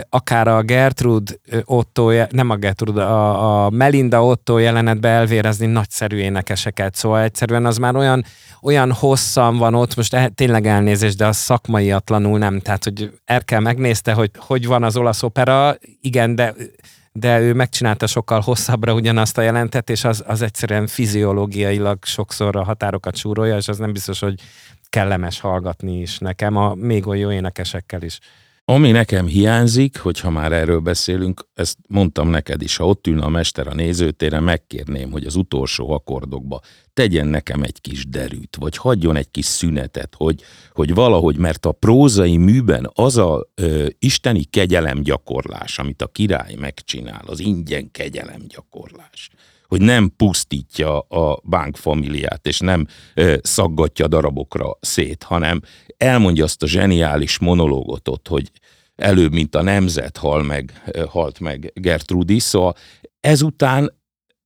akár a Gertrude ö, Otto, nem a Gertrude, a, a Melinda Otto jelenetbe elvérezni nagyszerű énekeseket, szóval egyszerűen az már olyan, olyan hosszan van ott, most e, tényleg elnézés, de a szakmaiatlanul nem, tehát hogy Erkel megnézte, hogy hogy van az olasz opera, igen, de de ő megcsinálta sokkal hosszabbra ugyanazt a jelentet, és az, az egyszerűen fiziológiailag sokszor a határokat súrolja, és az nem biztos, hogy kellemes hallgatni is nekem, a még olyan jó énekesekkel is. Ami nekem hiányzik, hogyha már erről beszélünk, ezt mondtam neked is, ha ott ülne a mester a nézőtéren, megkérném, hogy az utolsó akkordokba tegyen nekem egy kis derűt, vagy hagyjon egy kis szünetet, hogy, hogy valahogy, mert a prózai műben az a ö, isteni kegyelemgyakorlás, amit a király megcsinál, az ingyen kegyelemgyakorlás, hogy nem pusztítja a bankfamiliát, és nem szaggatja darabokra szét, hanem elmondja azt a zseniális monológot ott, hogy előbb, mint a nemzet hal meg, halt meg Gertrudis, szóval ezután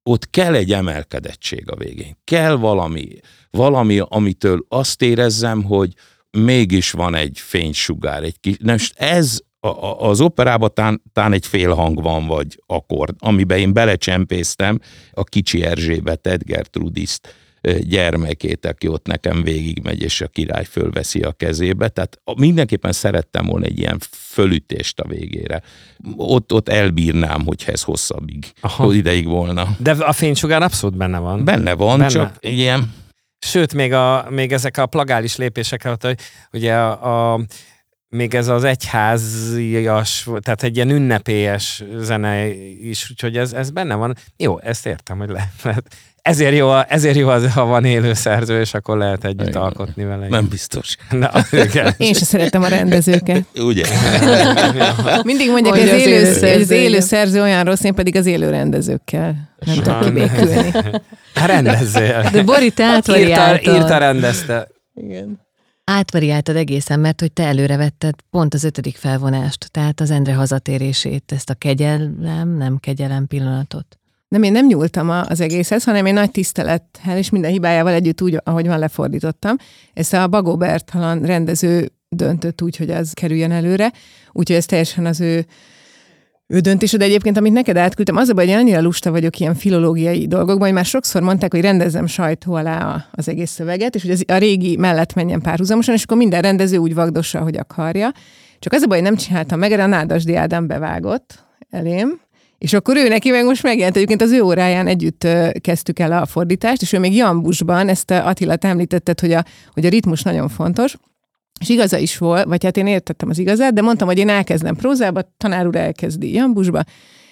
ott kell egy emelkedettség a végén. Kell valami, valami, amitől azt érezzem, hogy mégis van egy fénysugár, egy kis, most ez a, a, az operában tán, tán egy félhang van, vagy akkord, amiben én belecsempésztem a kicsi Erzsébetet, Gertrudiszt ö, gyermekét, aki ott nekem végigmegy, és a király fölveszi a kezébe. Tehát mindenképpen szerettem volna egy ilyen fölütést a végére. Ott, ott elbírnám, hogyha ez hosszabbig, Aha. hogy ideig volna. De a fénysugár abszolút benne van. Benne van, Benne. Csak ilyen Sőt, még, a, még ezek a plagális lépések, alatt, hogy ugye a, a még ez az egyházias, tehát egy ilyen ünnepélyes zene is, úgyhogy ez, ez benne van. Jó, ezt értem, hogy le, lehet. Ezért jó, ezért jó az, ha van élő szerző, és akkor lehet együtt Igen. alkotni vele. nem biztos. Na, igen. Én sem szeretem a rendezőket. Ugye? Mindig mondják, hogy Mondja az, az élő, hogy az szerző, élő szerző olyan rossz, én pedig az élő rendezőkkel. Nem tudok kibékülni. Hát rendezzél. De Bori, te írta, írta, rendezte. Igen. Átvariáltad egészen, mert hogy te előre vetted pont az ötödik felvonást, tehát az Endre hazatérését, ezt a kegyelem, nem kegyelem pillanatot. Nem, én nem nyúltam az egészhez, hanem én nagy tisztelettel és minden hibájával együtt úgy, ahogy van, lefordítottam. Ezt a Bagó Bertalan rendező döntött úgy, hogy az kerüljön előre, úgyhogy ez teljesen az ő ő döntése, de egyébként, amit neked átküldtem, az a baj, hogy annyira lusta vagyok ilyen filológiai dolgokban, hogy már sokszor mondták, hogy rendezzem sajtó alá az egész szöveget, és hogy az, a régi mellett menjen párhuzamosan, és akkor minden rendező úgy vagdossa, hogy akarja. Csak az a baj, hogy nem csináltam meg, erre a Nádasdi Ádám bevágott elém, és akkor ő neki meg most megjelent, egyébként az ő óráján együtt kezdtük el a fordítást, és ő még Jambusban, ezt Attila, te említetted, hogy a, hogy a ritmus nagyon fontos, és igaza is volt, vagy hát én értettem az igazát, de mondtam, hogy én elkezdem prózába, tanár úr elkezdi Jambusba,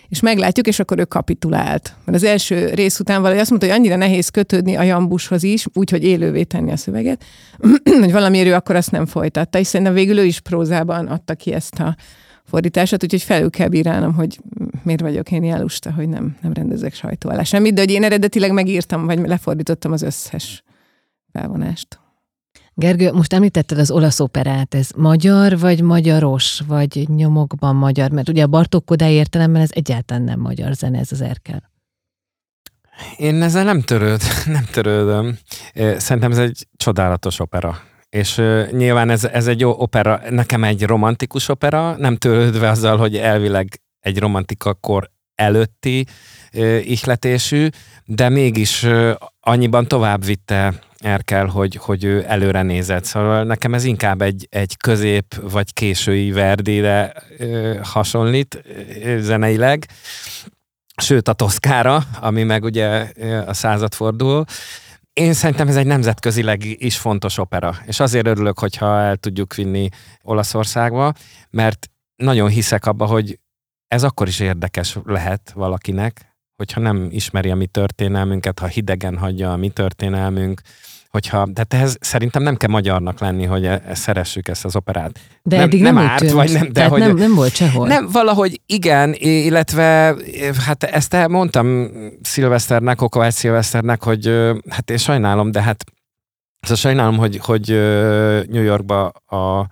és meglátjuk, és akkor ő kapitulált. Mert az első rész után valahogy azt mondta, hogy annyira nehéz kötődni a Jambushoz is, úgyhogy élővé tenni a szöveget, hogy valamiért ő akkor azt nem folytatta, és szerintem végül ő is prózában adta ki ezt a fordítását, úgyhogy felül kell bírálnom, hogy miért vagyok én ilyen lusta, hogy nem, nem rendezek sajtó alá semmit, de hogy én eredetileg megírtam, vagy lefordítottam az összes felvonást. Gergő, most említetted az olasz operát, ez magyar vagy magyaros, vagy nyomokban magyar? Mert ugye a Bartók Kodály értelemben ez egyáltalán nem magyar zene, ez az Erkel. Én ezzel nem, törőd, nem törődöm. Szerintem ez egy csodálatos opera. És nyilván ez, ez egy opera, nekem egy romantikus opera, nem törődve azzal, hogy elvileg egy romantikakor előtti ö, ihletésű, de mégis ö, annyiban tovább vitte Erkel, hogy, hogy ő előre nézett. Szóval nekem ez inkább egy, egy közép vagy késői Verdire ö, hasonlít ö, zeneileg, sőt a Toszkára, ami meg ugye a századforduló. Én szerintem ez egy nemzetközileg is fontos opera, és azért örülök, hogyha el tudjuk vinni Olaszországba, mert nagyon hiszek abba, hogy ez akkor is érdekes lehet valakinek, hogyha nem ismeri a mi történelmünket, ha hidegen hagyja a mi történelmünk, hogyha, de ehhez szerintem nem kell magyarnak lenni, hogy e, e, szeressük ezt az operát. De Nem- eddig nem nem, árt, tűnt. vagy nem, de Tehát hogy- nem, nem volt sehol. Nem, valahogy igen, illetve hát ezt mondtam Szilveszternek, Okovács Szilveszternek, hogy hát én sajnálom, de hát szóval sajnálom, hogy, hogy New Yorkba a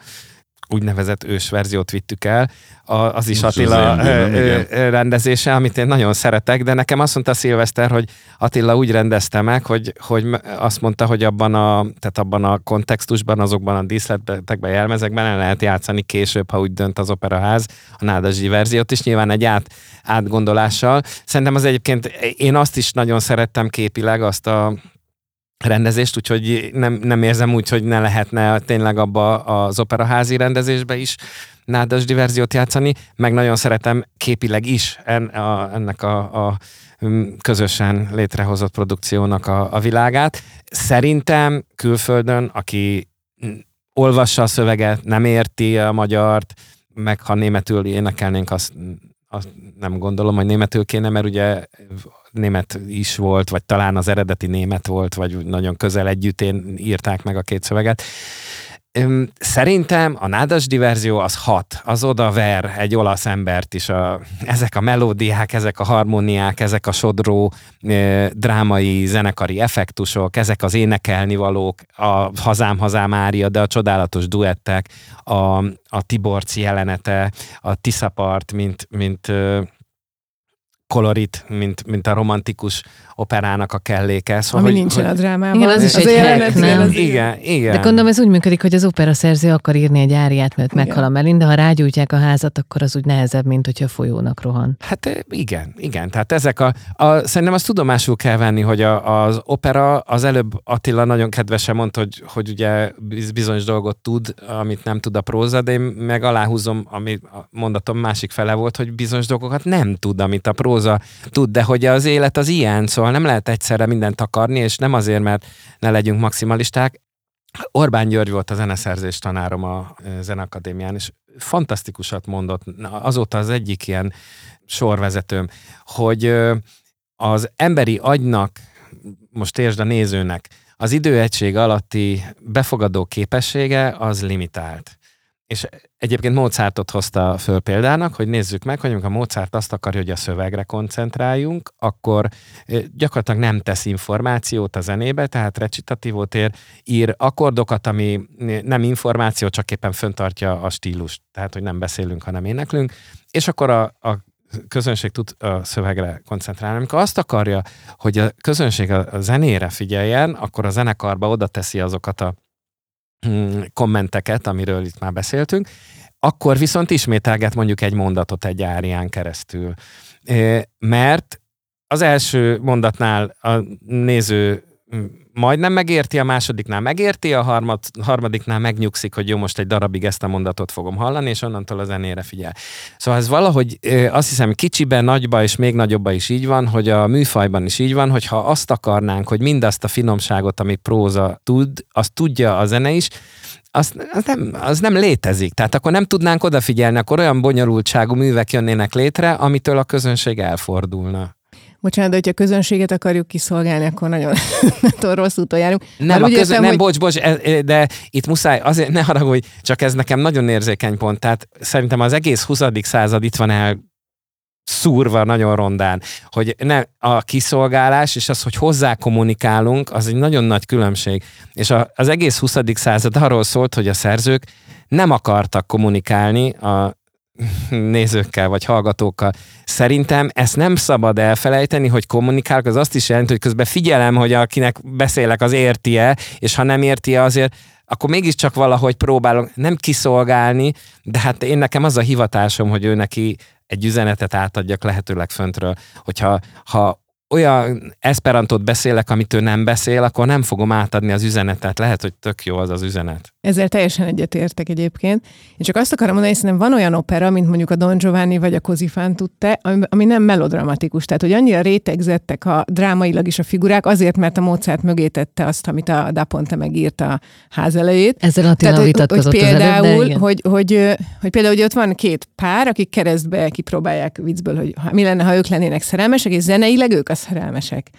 úgynevezett ős verziót vittük el, a, az is Most az Attila én bűnöm, ö, ö, rendezése, amit én nagyon szeretek, de nekem azt mondta Szilveszter, hogy Attila úgy rendezte meg, hogy, hogy azt mondta, hogy abban a, tehát abban a kontextusban, azokban a díszletekben, jelmezekben el lehet játszani később, ha úgy dönt az operaház, a Nádasdi verziót is, nyilván egy át, átgondolással. Szerintem az egyébként, én azt is nagyon szerettem képileg, azt a rendezést, úgyhogy nem, nem érzem úgy, hogy ne lehetne tényleg abba az operaházi rendezésbe is nádas verziót játszani, meg nagyon szeretem képileg is en, a, ennek a, a mm, közösen létrehozott produkciónak a, a világát. Szerintem külföldön, aki mm, olvassa a szöveget, nem érti a magyart, meg ha németül énekelnénk, azt, azt nem gondolom, hogy németül kéne, mert ugye német is volt, vagy talán az eredeti német volt, vagy nagyon közel együttén írták meg a két szöveget. Szerintem a nádas diverzió az hat, az oda ver egy olasz embert is. A, ezek a melódiák, ezek a harmóniák, ezek a sodró drámai, zenekari effektusok, ezek az énekelnivalók, a Hazám, Hazám Ária, de a csodálatos duettek, a, a Tiborci jelenete, a Tiszapart, mint, mint kolorit, mint, mint a romantikus operának a kelléke. Szóval, Ami hogy- nincsen hogy- a drámában. Igen, az is egy jelenet, nem? az igen, igen. De gondolom ez úgy működik, hogy az opera szerző akar írni egy áriát, mert Igen. meghal a Melin, de ha rágyújtják a házat, akkor az úgy nehezebb, mint hogyha a folyónak rohan. Hát eh, igen, igen. Tehát ezek a, a szerintem azt tudomásul kell venni, hogy a, az opera, az előbb Attila nagyon kedvesen mondta, hogy, hogy ugye biz- bizonyos dolgot tud, amit nem tud a próza, de én meg aláhúzom, ami a mondatom másik fele volt, hogy bizonyos dolgokat nem tud, amit a próza tud, de hogy az élet az ilyen, szóval nem lehet egyszerre mindent akarni, és nem azért, mert ne legyünk maximalisták. Orbán György volt a zeneszerzés tanárom a Zeneakadémián, és fantasztikusat mondott, azóta az egyik ilyen sorvezetőm, hogy az emberi agynak, most értsd a nézőnek, az időegység alatti befogadó képessége az limitált. És egyébként Mozartot hozta föl példának, hogy nézzük meg, hogy amikor Mozart azt akarja, hogy a szövegre koncentráljunk, akkor gyakorlatilag nem tesz információt a zenébe, tehát recitatívot ér, ír akkordokat, ami nem információ, csak éppen föntartja a stílust, tehát hogy nem beszélünk, hanem éneklünk, és akkor a, a közönség tud a szövegre koncentrálni. Amikor azt akarja, hogy a közönség a, zenére figyeljen, akkor a zenekarba oda teszi azokat a kommenteket, amiről itt már beszéltünk, akkor viszont ismételget mondjuk egy mondatot egy árián keresztül. Mert az első mondatnál a néző mm, majdnem megérti, a másodiknál megérti, a harmad, harmadiknál megnyugszik, hogy jó, most egy darabig ezt a mondatot fogom hallani, és onnantól a zenére figyel. Szóval ez valahogy azt hiszem kicsiben, nagyba és még nagyobba is így van, hogy a műfajban is így van, hogy ha azt akarnánk, hogy mindazt a finomságot, amit próza tud, azt tudja a zene is, az, az, nem, az nem létezik. Tehát akkor nem tudnánk odafigyelni, akkor olyan bonyolultságú művek jönnének létre, amitől a közönség elfordulna. Bocsánat, de hogyha közönséget akarjuk kiszolgálni, akkor nagyon, nagyon rossz úton járunk. Nem, Már a közön, értem, nem hogy- bocs, bocs, e- e- de itt muszáj, azért ne haragudj, csak ez nekem nagyon érzékeny pont. Tehát szerintem az egész 20. század itt van el szúrva nagyon rondán, hogy ne, a kiszolgálás és az, hogy hozzá kommunikálunk, az egy nagyon nagy különbség. És a, az egész 20. század arról szólt, hogy a szerzők nem akartak kommunikálni a nézőkkel vagy hallgatókkal. Szerintem ezt nem szabad elfelejteni, hogy kommunikálok, az azt is jelenti, hogy közben figyelem, hogy akinek beszélek, az érti-e, és ha nem érti azért akkor mégiscsak valahogy próbálok nem kiszolgálni, de hát én nekem az a hivatásom, hogy ő neki egy üzenetet átadjak lehetőleg föntről. Hogyha ha olyan esperantot beszélek, amit ő nem beszél, akkor nem fogom átadni az üzenetet. Lehet, hogy tök jó az az üzenet. Ezzel teljesen egyetértek egyébként. Én csak azt akarom mondani, hogy szerintem van olyan opera, mint mondjuk a Don Giovanni vagy a Cosi fan tutte, ami, ami nem melodramatikus. Tehát, hogy annyira rétegzettek a drámailag is a figurák, azért, mert a Mozart mögé tette azt, amit a Da Ponte megírt a ház elejét. Ezzel Attila hogy, hogy előbb, például, igen. hogy, hogy, ö, hogy például, hogy ott van két pár, akik keresztbe kipróbálják viccből, hogy ha, mi lenne, ha ők lennének szerelmesek, és zeneileg ők a szerelmesek.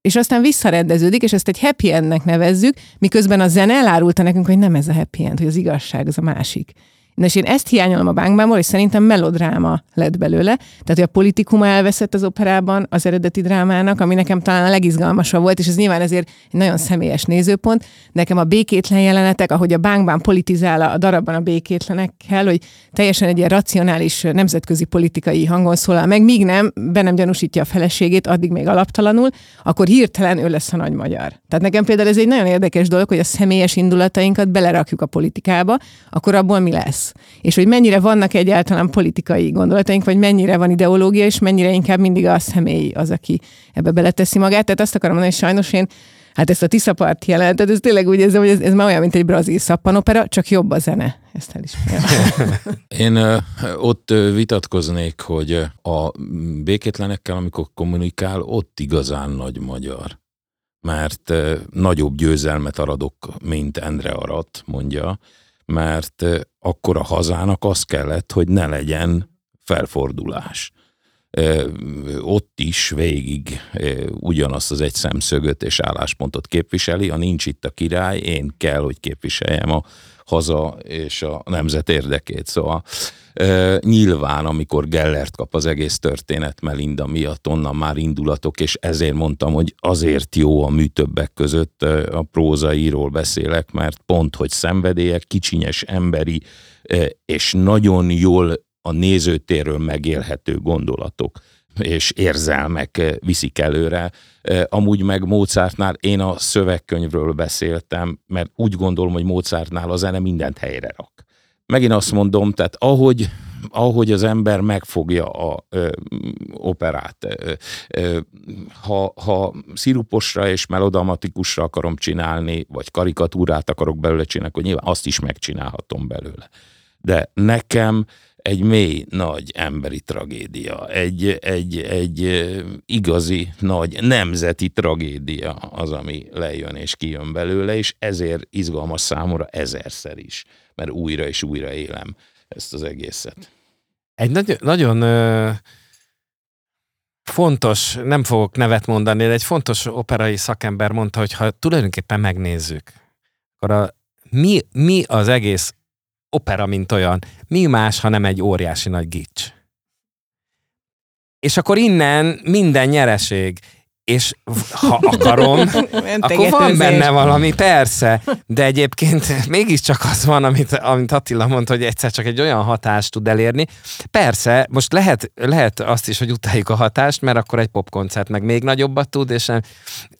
és aztán visszarendeződik, és ezt egy happy endnek nevezzük, miközben a zene elárulta nekünk, hogy nem ez a happy end, hogy az igazság az a másik. Na és én ezt hiányolom a bánkbámból, és szerintem melodráma lett belőle. Tehát, hogy a politikuma elveszett az operában az eredeti drámának, ami nekem talán a legizgalmasabb volt, és ez nyilván ezért egy nagyon személyes nézőpont. Nekem a békétlen jelenetek, ahogy a bánkbán politizál a darabban a békétlenekkel, hogy teljesen egy ilyen racionális nemzetközi politikai hangon szólal meg, míg nem, be nem gyanúsítja a feleségét, addig még alaptalanul, akkor hirtelen ő lesz a nagy magyar. Tehát nekem például ez egy nagyon érdekes dolog, hogy a személyes indulatainkat belerakjuk a politikába, akkor abból mi lesz? Lesz. És hogy mennyire vannak egyáltalán politikai gondolataink, vagy mennyire van ideológia, és mennyire inkább mindig a személy az, aki ebbe beleteszi magát. Tehát azt akarom mondani, hogy sajnos én Hát ezt a Tiszapart jelentet, ez tényleg úgy érzem, hogy ez, ez már olyan, mint egy brazil szappanopera, csak jobb a zene. Ezt elismerem. Én ott vitatkoznék, hogy a békétlenekkel, amikor kommunikál, ott igazán nagy magyar. Mert nagyobb győzelmet aradok, mint Endre arat, mondja mert akkor a hazának az kellett, hogy ne legyen felfordulás. Ott is végig ugyanazt az egy szemszögöt és álláspontot képviseli, a nincs itt a király, én kell, hogy képviseljem a haza és a nemzet érdekét. Szóval nyilván, amikor Gellert kap az egész történet Melinda miatt, onnan már indulatok, és ezért mondtam, hogy azért jó a mű többek között a prózaíról beszélek, mert pont, hogy szenvedélyek, kicsinyes emberi, és nagyon jól a nézőtérről megélhető gondolatok és érzelmek viszik előre. Amúgy meg Mozartnál én a szövegkönyvről beszéltem, mert úgy gondolom, hogy Mozartnál a zene mindent helyre rak. Megint azt mondom, tehát ahogy, ahogy az ember megfogja a ö, operát, ö, ö, ha, ha sziruposra és melodramatikusra akarom csinálni, vagy karikatúrát akarok belőle csinálni, akkor nyilván azt is megcsinálhatom belőle. De nekem egy mély, nagy emberi tragédia, egy, egy, egy igazi, nagy nemzeti tragédia az, ami lejön és kijön belőle, és ezért izgalmas számomra ezerszer is, mert újra és újra élem ezt az egészet. Egy nagy, nagyon ö, fontos, nem fogok nevet mondani, de egy fontos operai szakember mondta, hogy ha tulajdonképpen megnézzük, akkor a, mi, mi az egész opera, mint olyan. Mi más, ha nem egy óriási nagy gics. És akkor innen minden nyereség. És ha akarom, akkor van benne valami, persze. De egyébként mégiscsak az van, amit, amit Attila mondta, hogy egyszer csak egy olyan hatást tud elérni. Persze, most lehet, lehet azt is, hogy utáljuk a hatást, mert akkor egy popkoncert meg még nagyobbat tud, és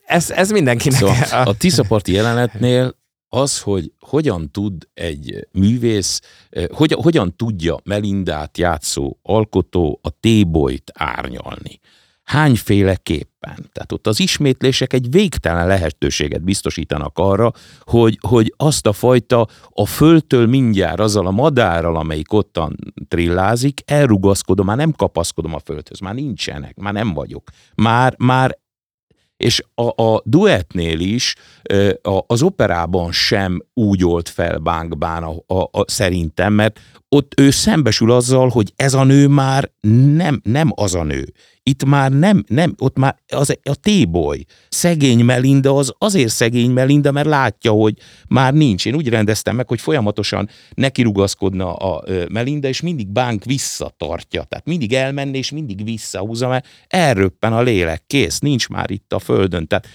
ez, ez mindenkinek. Szóval a Tiszaparti jelenetnél az, hogy hogyan tud egy művész, eh, hogy, hogyan tudja Melindát játszó alkotó a tébolyt árnyalni. Hányféleképpen? Tehát ott az ismétlések egy végtelen lehetőséget biztosítanak arra, hogy, hogy azt a fajta a földtől mindjárt azzal a madárral, amelyik ottan trillázik, elrugaszkodom, már nem kapaszkodom a földhöz, már nincsenek, már nem vagyok. Már, már és a, a duettnél is az operában sem úgy olt fel Bánkbán a, a, a, szerintem, mert ott ő szembesül azzal, hogy ez a nő már nem, nem az a nő. Itt már nem, nem, ott már az, a téboly. Szegény Melinda az azért szegény Melinda, mert látja, hogy már nincs. Én úgy rendeztem meg, hogy folyamatosan nekirugaszkodna a Melinda, és mindig bánk visszatartja. Tehát mindig elmenni, és mindig visszahúzza, mert elröppen a lélek, kész, nincs már itt a földön. Tehát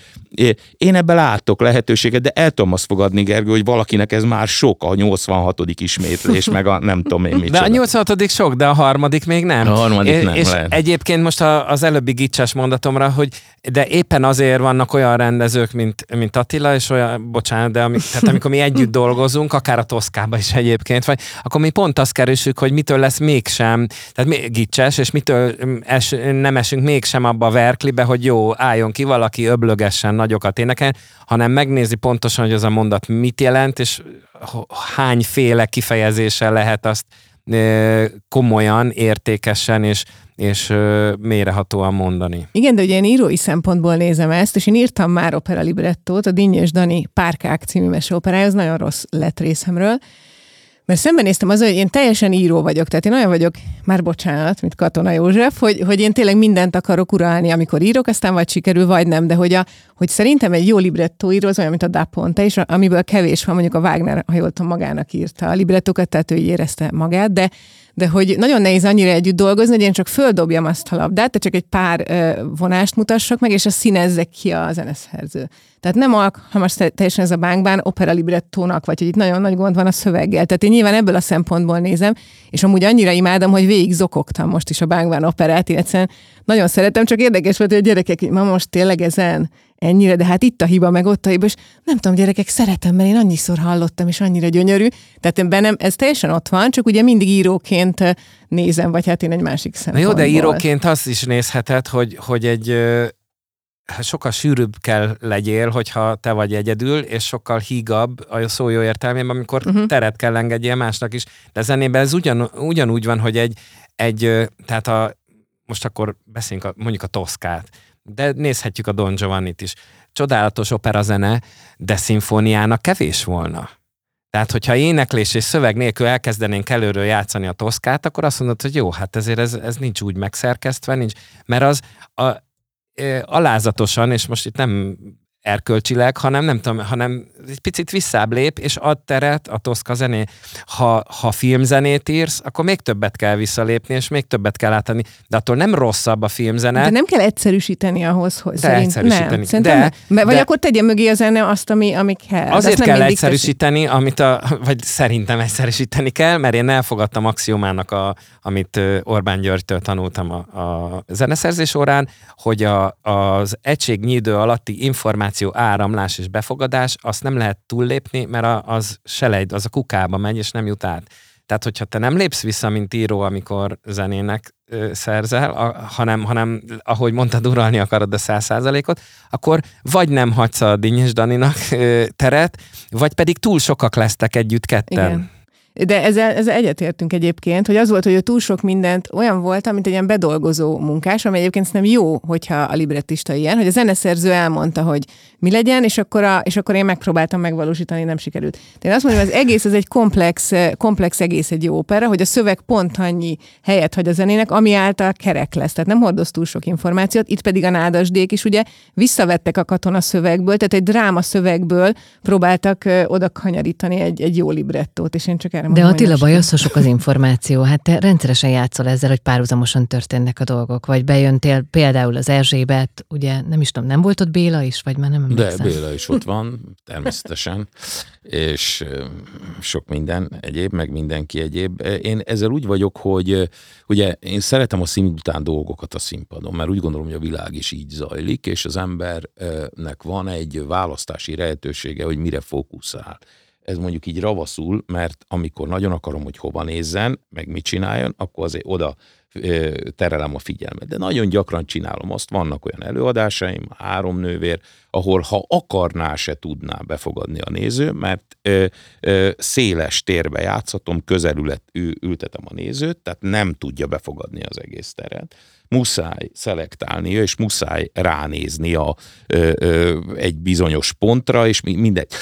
én ebben látok lehetőséget, de el tudom azt fogadni, Gergő, hogy valakinek ez már sok, a 86. ismétlés, meg a nem tudom én mit. De a 86. sok, de a harmadik még nem. A harmadik é- nem És lehet. egyébként most a, az előbbi gicses mondatomra, hogy de éppen azért vannak olyan rendezők, mint, mint Attila, és olyan, bocsánat, de ami, tehát amikor mi együtt dolgozunk, akár a Toszkába is egyébként, vagy akkor mi pont azt keresünk, hogy mitől lesz mégsem, tehát mi, gicses, és mitől es, nem esünk mégsem abba a verklibe, hogy jó, álljon ki valaki öblögessen nagyokat énekel, hanem megnézi pontosan, hogy az a mondat mit jelent, és hányféle kifejezéssel lehet azt komolyan, értékesen és, és mélyrehatóan mondani. Igen, de ugye én írói szempontból nézem ezt, és én írtam már opera librettót, a Dinnyes Dani Párkák című meseoperája, az nagyon rossz lett részemről, Mert szembenéztem az, hogy én teljesen író vagyok, tehát én olyan vagyok, már bocsánat, mint Katona József, hogy, hogy én tényleg mindent akarok uralni, amikor írok, aztán vagy sikerül, vagy nem, de hogy, a, hogy szerintem egy jó librettó író az olyan, mint a Da Ponte, és amiből kevés van, mondjuk a Wagner, ha jól tudom, magának írta a librettokat, tehát ő így érezte magát, de, de hogy nagyon nehéz annyira együtt dolgozni, hogy én csak földobjam azt a labdát, de csak egy pár vonást mutassak meg, és a színezzek ki a zeneszerző. Tehát nem alkalmas teljesen ez a bánkbán opera librettónak, vagy hogy itt nagyon nagy gond van a szöveggel. Tehát én nyilván ebből a szempontból nézem, és amúgy annyira imádom, hogy végig zokogtam most is a bánkbán operát, illetve nagyon szeretem, csak érdekes volt, hogy a gyerekek, ma most tényleg ezen ennyire, de hát itt a hiba, meg ott a hiba, és nem tudom, gyerekek, szeretem, mert én annyiszor hallottam, és annyira gyönyörű. Tehát én bennem ez teljesen ott van, csak ugye mindig íróként nézem, vagy hát én egy másik szempontból. Na jó, de íróként azt is nézheted, hogy, hogy egy hát sokkal sűrűbb kell legyél, hogyha te vagy egyedül, és sokkal hígabb a szó jó értelmében, amikor uh-huh. teret kell engedjél másnak is. De zenében ez ugyan, ugyanúgy van, hogy egy, egy tehát a, most akkor beszéljünk a, mondjuk a Toszkát, de nézhetjük a Don Giovanni-t is. Csodálatos operazene, de szimfóniának kevés volna. Tehát, hogyha éneklés és szöveg nélkül elkezdenénk előről játszani a toszkát, akkor azt mondod, hogy jó, hát ezért ez, ez nincs úgy megszerkesztve, nincs, mert az a, alázatosan, és most itt nem erkölcsileg, hanem nem tudom, hanem egy picit visszább lép, és ad teret a Toszka zené. Ha, ha filmzenét írsz, akkor még többet kell visszalépni, és még többet kell átadni. De attól nem rosszabb a filmzene. De nem kell egyszerűsíteni ahhoz, hogy de szerint, egyszerűsíteni. Nem, de, de, vagy de, akkor tegye mögé a zene azt, ami, ami kell. Azért kell egyszerűsíteni, teszi. amit a, vagy szerintem egyszerűsíteni kell, mert én elfogadtam axiomának, a, amit Orbán Györgytől tanultam a, a zeneszerzés órán, hogy a, az egységnyi idő alatti információ információ áramlás és befogadás, azt nem lehet túllépni, mert az selejt, az a kukába megy, és nem jut át. Tehát, hogyha te nem lépsz vissza, mint író, amikor zenének ö, szerzel, a, hanem, hanem, ahogy mondtad, uralni akarod a száz százalékot, akkor vagy nem hagysz a Dinnyes Daninak ö, teret, vagy pedig túl sokak lesztek együtt ketten. Igen. De ezzel, ezzel egyetértünk egyébként, hogy az volt, hogy a túl sok mindent olyan volt, mint egy ilyen bedolgozó munkás, ami egyébként nem jó, hogyha a librettista ilyen, hogy a zeneszerző elmondta, hogy mi legyen, és akkor, a, és akkor én megpróbáltam megvalósítani, nem sikerült. De én azt mondom, az egész ez egy komplex, komplex egész egy jó opera, hogy a szöveg pont annyi helyet hagy a zenének, ami által kerek lesz. Tehát nem hordoz túl sok információt, itt pedig a nádasdék is ugye visszavettek a katona szövegből, tehát egy dráma szövegből próbáltak oda kanyarítani egy, egy jó librettót, és én csak erre de Attila baj az, sok az információ. Hát te rendszeresen játszol ezzel, hogy párhuzamosan történnek a dolgok. Vagy bejöntél például az Erzsébet, ugye nem is tudom, nem volt ott Béla is, vagy már nem emlékszem. De Béla is ott van, természetesen, és sok minden egyéb, meg mindenki egyéb. Én ezzel úgy vagyok, hogy ugye én szeretem a szimultán dolgokat a színpadon, mert úgy gondolom, hogy a világ is így zajlik, és az embernek van egy választási lehetősége, hogy mire fókuszál ez mondjuk így ravaszul, mert amikor nagyon akarom, hogy hova nézzen, meg mit csináljon, akkor azért oda terelem a figyelmet. De nagyon gyakran csinálom azt, vannak olyan előadásaim, három nővér, ahol ha akarná, se tudná befogadni a néző, mert ö, ö, széles térbe játszhatom, közelület ültetem a nézőt, tehát nem tudja befogadni az egész teret. Muszáj szelektálni, és muszáj ránézni a, ö, ö, egy bizonyos pontra, és mindegy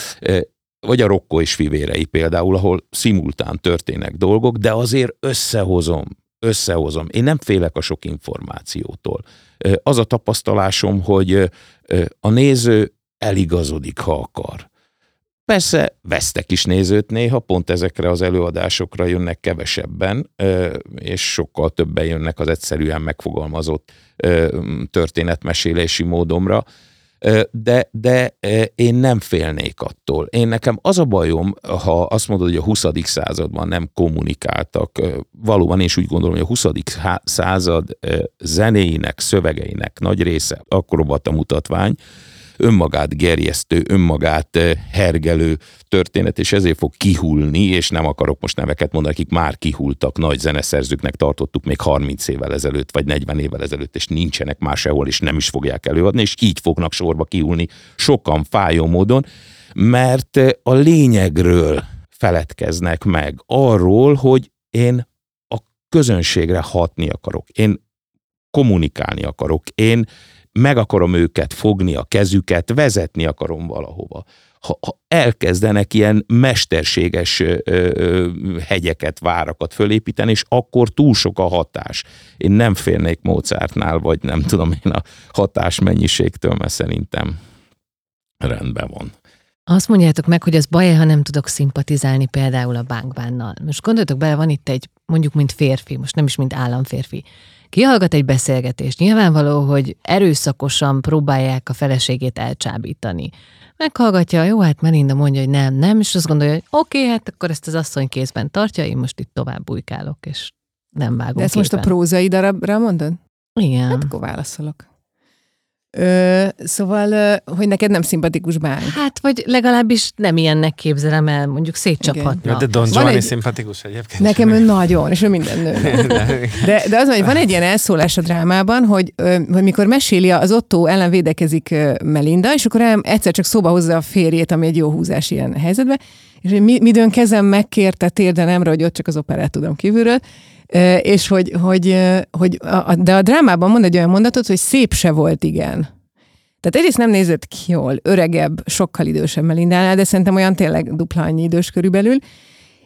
vagy a Rokko és fivérei például, ahol szimultán történnek dolgok, de azért összehozom, összehozom. Én nem félek a sok információtól. Az a tapasztalásom, hogy a néző eligazodik, ha akar. Persze vesztek is nézőt néha, pont ezekre az előadásokra jönnek kevesebben, és sokkal többen jönnek az egyszerűen megfogalmazott történetmesélési módomra, de, de én nem félnék attól. Én nekem az a bajom, ha azt mondod, hogy a 20. században nem kommunikáltak, valóban én is úgy gondolom, hogy a 20. század zenéinek, szövegeinek nagy része a mutatvány, önmagát gerjesztő, önmagát hergelő történet, és ezért fog kihulni, és nem akarok most neveket mondani, akik már kihultak, nagy zeneszerzőknek tartottuk még 30 évvel ezelőtt, vagy 40 évvel ezelőtt, és nincsenek már sehol, és nem is fogják előadni, és így fognak sorba kihulni sokan fájó módon, mert a lényegről feledkeznek meg, arról, hogy én a közönségre hatni akarok, én kommunikálni akarok, én meg akarom őket fogni a kezüket, vezetni akarom valahova. Ha, ha elkezdenek ilyen mesterséges ö, ö, hegyeket, várakat fölépíteni, és akkor túl sok a hatás. Én nem félnék Mozartnál, vagy nem tudom én a hatás mennyiségtől, mert szerintem rendben van. Azt mondjátok meg, hogy az baj, ha nem tudok szimpatizálni például a bánkbánnal. Most gondoltok bele, van itt egy, mondjuk, mint férfi, most nem is mint államférfi. Kihallgat egy beszélgetést. Nyilvánvaló, hogy erőszakosan próbálják a feleségét elcsábítani. Meghallgatja, jó, hát Melinda mondja, hogy nem, nem, és azt gondolja, hogy oké, okay, hát akkor ezt az asszony kézben tartja, én most itt tovább bujkálok, és nem vágom De ezt most a képen. prózai darabra mondod? Igen. Hát akkor válaszolok. Ö, szóval, hogy neked nem szimpatikus bánk. Hát, vagy legalábbis nem ilyennek képzelem el, mondjuk szétcsaphatna. Ja, de Don Van Giovanni egy- szimpatikus egyébként. Nekem ő nagyon, és ő minden nő. De, de az, hogy van egy ilyen elszólás a drámában, hogy, hogy mikor meséli, az Otto ellen védekezik Melinda, és akkor egyszer csak szóba hozza a férjét, ami egy jó húzás ilyen helyzetben, és mi, midőn kezem megkérte térdenemre, hogy ott csak az operát tudom kívülről, és hogy, hogy, hogy a- de a drámában mond egy olyan mondatot, hogy szép se volt, igen. Tehát egyrészt nem nézett ki jól, öregebb, sokkal idősebb Melindánál, de szerintem olyan tényleg dupla annyi idős körülbelül.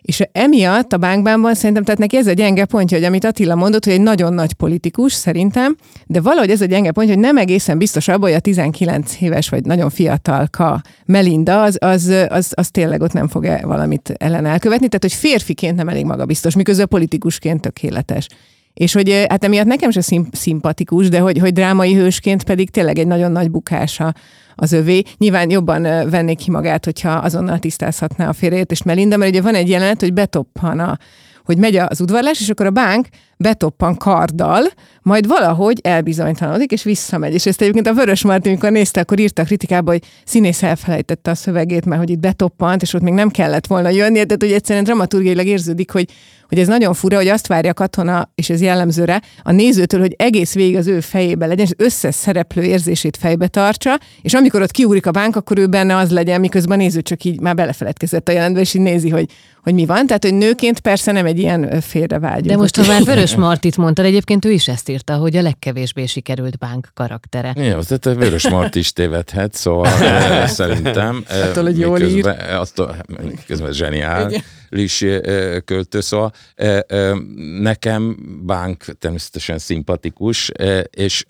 És emiatt a bánkbánban szerintem, tehát neki ez a gyenge pontja, hogy amit Attila mondott, hogy egy nagyon nagy politikus szerintem, de valahogy ez a gyenge pontja, hogy nem egészen biztos abban, hogy a 19 éves vagy nagyon fiatalka Melinda, az, az, az, az tényleg ott nem fog -e valamit ellen elkövetni, tehát hogy férfiként nem elég magabiztos, miközben politikusként tökéletes. És hogy eh, hát emiatt nekem sem szim- szimpatikus, de hogy, hogy drámai hősként pedig tényleg egy nagyon nagy bukása az övé. Nyilván jobban vennék ki magát, hogyha azonnal tisztázhatná a félreértést Melinda, mert ugye van egy jelenet, hogy betoppan a, hogy megy az udvarlás, és akkor a bánk betoppan karddal, majd valahogy elbizonytalanodik, és visszamegy. És ezt egyébként a Vörös Martin, amikor nézte, akkor írta a kritikába, hogy színész elfelejtette a szövegét, mert hogy itt betoppant, és ott még nem kellett volna jönni, tehát hogy egyszerűen dramaturgiailag érződik, hogy, hogy ez nagyon fura, hogy azt várja a katona, és ez jellemző rá, a nézőtől, hogy egész végig az ő fejében legyen, és összes szereplő érzését fejbe tartsa, és amikor ott kiúrik a bánk, akkor ő benne az legyen, miközben a néző csak így már belefeledkezett a jelentbe, és így nézi, hogy, hogy mi van. Tehát, hogy nőként persze nem egy ilyen félrevágyunk. De most, ha már Vörös Martit mondtad, egyébként ő is ezt írta, hogy a legkevésbé sikerült bánk karaktere. Ja, tehát a Vörös Mart is tévedhet, szóval szerintem. Attól, hogy jól ír. Attól, miközben zseniális eh, költő, szóval eh, eh, nekem Bánk természetesen szimpatikus, eh, és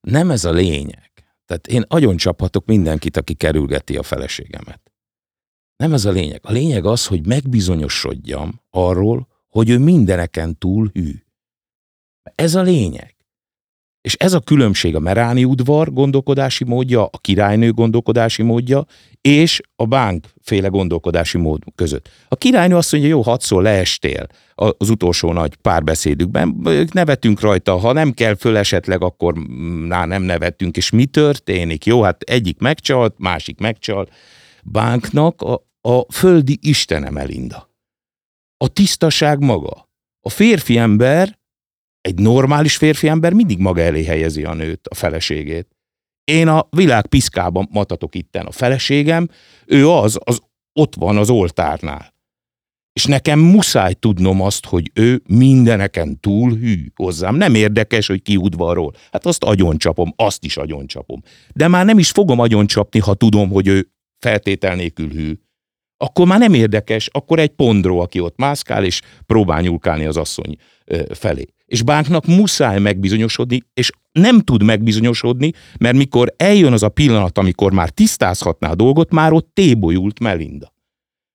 nem ez a lényeg. Tehát én agyon csaphatok mindenkit, aki kerülgeti a feleségemet. Nem ez a lényeg. A lényeg az, hogy megbizonyosodjam arról, hogy ő mindeneken túl hű. Ez a lényeg. És ez a különbség a Meráni udvar gondolkodási módja, a királynő gondolkodási módja, és a bánk féle gondolkodási mód között. A királynő azt mondja, jó, hatszor leestél az utolsó nagy párbeszédükben, nevetünk rajta, ha nem kell föl esetleg, akkor mm, ná, nem nevetünk, és mi történik? Jó, hát egyik megcsalt, másik megcsalt. Bánknak a, a földi istene Melinda. A tisztaság maga. A férfi ember egy normális férfi ember mindig maga elé helyezi a nőt, a feleségét. Én a világ piszkában matatok itten a feleségem, ő az, az ott van az oltárnál. És nekem muszáj tudnom azt, hogy ő mindeneken túl hű hozzám. Nem érdekes, hogy ki udvarról. Hát azt agyoncsapom, azt is agyoncsapom. De már nem is fogom agyoncsapni, ha tudom, hogy ő feltétel nélkül hű. Akkor már nem érdekes, akkor egy pondró, aki ott mászkál, és próbál nyúlkálni az asszony felé. És bánknak muszáj megbizonyosodni, és nem tud megbizonyosodni, mert mikor eljön az a pillanat, amikor már tisztázhatná a dolgot, már ott tébolyult Melinda.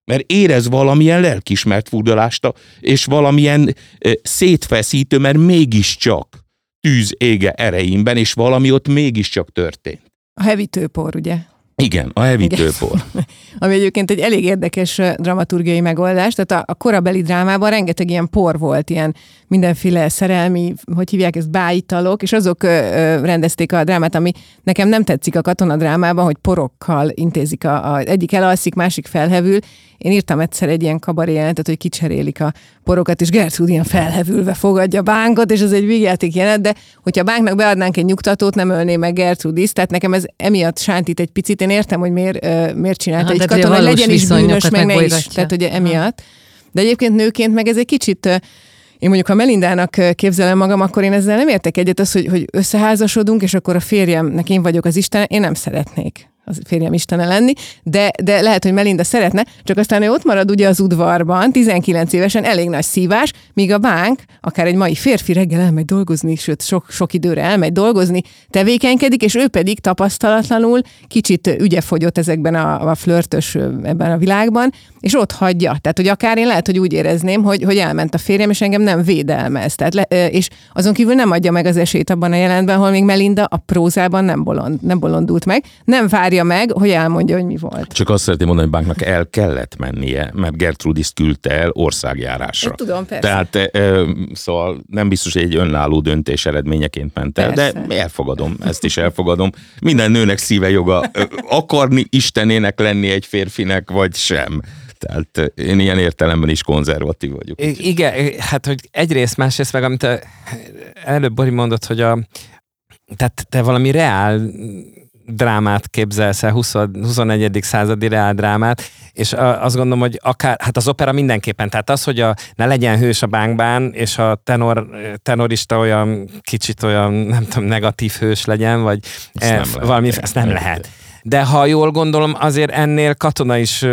Mert érez valamilyen lelkismert furdalást, és valamilyen ö, szétfeszítő, mert mégiscsak tűz ége ereimben, és valami ott mégiscsak történt. A hevítőpor, ugye? Igen, a hevítőpor. Ami egyébként egy elég érdekes dramaturgiai megoldás. Tehát a, a korabeli drámában rengeteg ilyen por volt, ilyen mindenféle szerelmi, hogy hívják ezt, bájitalok, és azok ö, ö, rendezték a drámát, ami nekem nem tetszik a katonadrámában, hogy porokkal intézik a, a egyik elalszik, másik felhevül. Én írtam egyszer egy ilyen kabaré jelentet, hogy kicserélik a porokat, és Gertrud ilyen felhevülve fogadja a bánkot, és ez egy végjáték jelenet, de hogyha a bánknak beadnánk egy nyugtatót, nem ölné meg Gertrudis, tehát nekem ez emiatt sántít egy picit. Én értem, hogy miért, miért csinálta Aha, egy katona, hogy legyen is bűnös, meg ne is. Tehát ugye emiatt. De egyébként nőként meg ez egy kicsit Én mondjuk, ha Melindának képzelem magam, akkor én ezzel nem értek egyet, az, hogy, hogy összeházasodunk, és akkor a férjemnek én vagyok az Isten, én nem szeretnék az férjem istene lenni, de, de lehet, hogy Melinda szeretne, csak aztán ő ott marad ugye az udvarban, 19 évesen, elég nagy szívás, míg a bánk, akár egy mai férfi reggel elmegy dolgozni, sőt sok, sok időre elmegy dolgozni, tevékenykedik, és ő pedig tapasztalatlanul kicsit ügyefogyott ezekben a, a flörtös ebben a világban, és ott hagyja. Tehát, hogy akár én lehet, hogy úgy érezném, hogy, hogy elment a férjem, és engem nem védelmez. Tehát le, és azon kívül nem adja meg az esélyt abban a jelentben, ahol még Melinda a prózában nem, bolond, nem bolondult meg, nem várja meg, hogy elmondja, hogy mi volt. Csak azt szeretném mondani, hogy banknak el kellett mennie, mert Gertrudis küldte el országjárásra. Én tudom, persze. Tehát e, e, szóval nem biztos, hogy egy önálló döntés eredményeként ment el, Persze. de elfogadom, ezt is elfogadom. Minden nőnek szíve joga akarni istenének lenni egy férfinek, vagy sem. Tehát ö, én ilyen értelemben is konzervatív vagyok. I- igen, hát hogy egyrészt, másrészt meg, amit előbb Bori mondott, hogy a, tehát te valami reál drámát képzelsz el, 20, 21. századi reál drámát, és azt gondolom, hogy akár, hát az opera mindenképpen, tehát az, hogy a, ne legyen hős a bánkbán, és a tenor, tenorista olyan kicsit olyan, nem tudom, negatív hős legyen, vagy Ezt eh, nem lehet. valami, ezt nem lehet. De ha jól gondolom, azért ennél katona is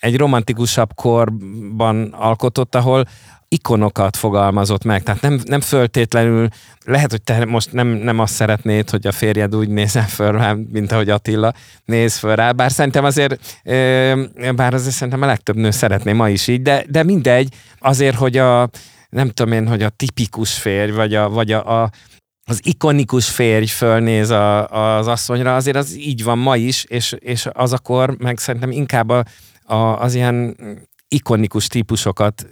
egy romantikusabb korban alkotott, ahol ikonokat fogalmazott meg, tehát nem, nem föltétlenül, lehet, hogy te most nem, nem azt szeretnéd, hogy a férjed úgy nézzen föl rá, mint ahogy Attila néz föl rá, bár szerintem azért, bár azért szerintem a legtöbb nő szeretné ma is így, de, de mindegy, azért, hogy a, nem tudom én, hogy a tipikus férj, vagy a, vagy a, a az ikonikus férj fölnéz a, az asszonyra, azért az így van ma is, és, és az akkor meg szerintem inkább a, a, az ilyen ikonikus típusokat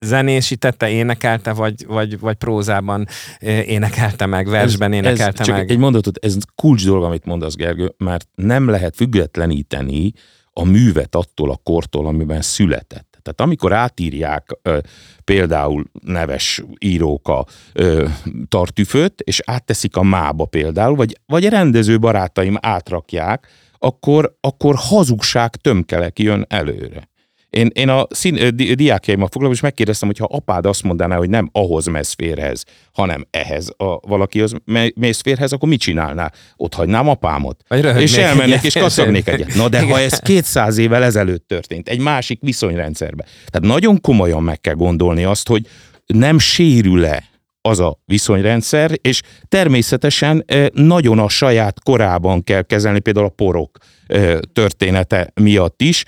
zenésítette, énekelte, vagy, vagy, vagy prózában eh, énekelte meg, versben énekelte ez, csak meg. egy mondatot, ez kulcs dolog, amit mondasz, Gergő, mert nem lehet függetleníteni a művet attól a kortól, amiben született. Tehát amikor átírják ö, például neves írók a ö, tartüföt, és átteszik a mába például, vagy, vagy rendező barátaim átrakják, akkor, akkor hazugság tömkelek jön előre. Én, én a szín, di, diákjaimmal foglalkozom, és megkérdeztem, hogy ha apád azt mondaná, hogy nem ahhoz mész férhez, hanem ehhez a valakihoz me- mész férhez, akkor mit csinálnál? Ott hagynám apámot. És elmennék, és kaszagnék egyet. Na de ha ez 200 évvel ezelőtt történt, egy másik viszonyrendszerben. Tehát nagyon komolyan meg kell gondolni azt, hogy nem sérül-e az a viszonyrendszer, és természetesen nagyon a saját korában kell kezelni, például a porok története miatt is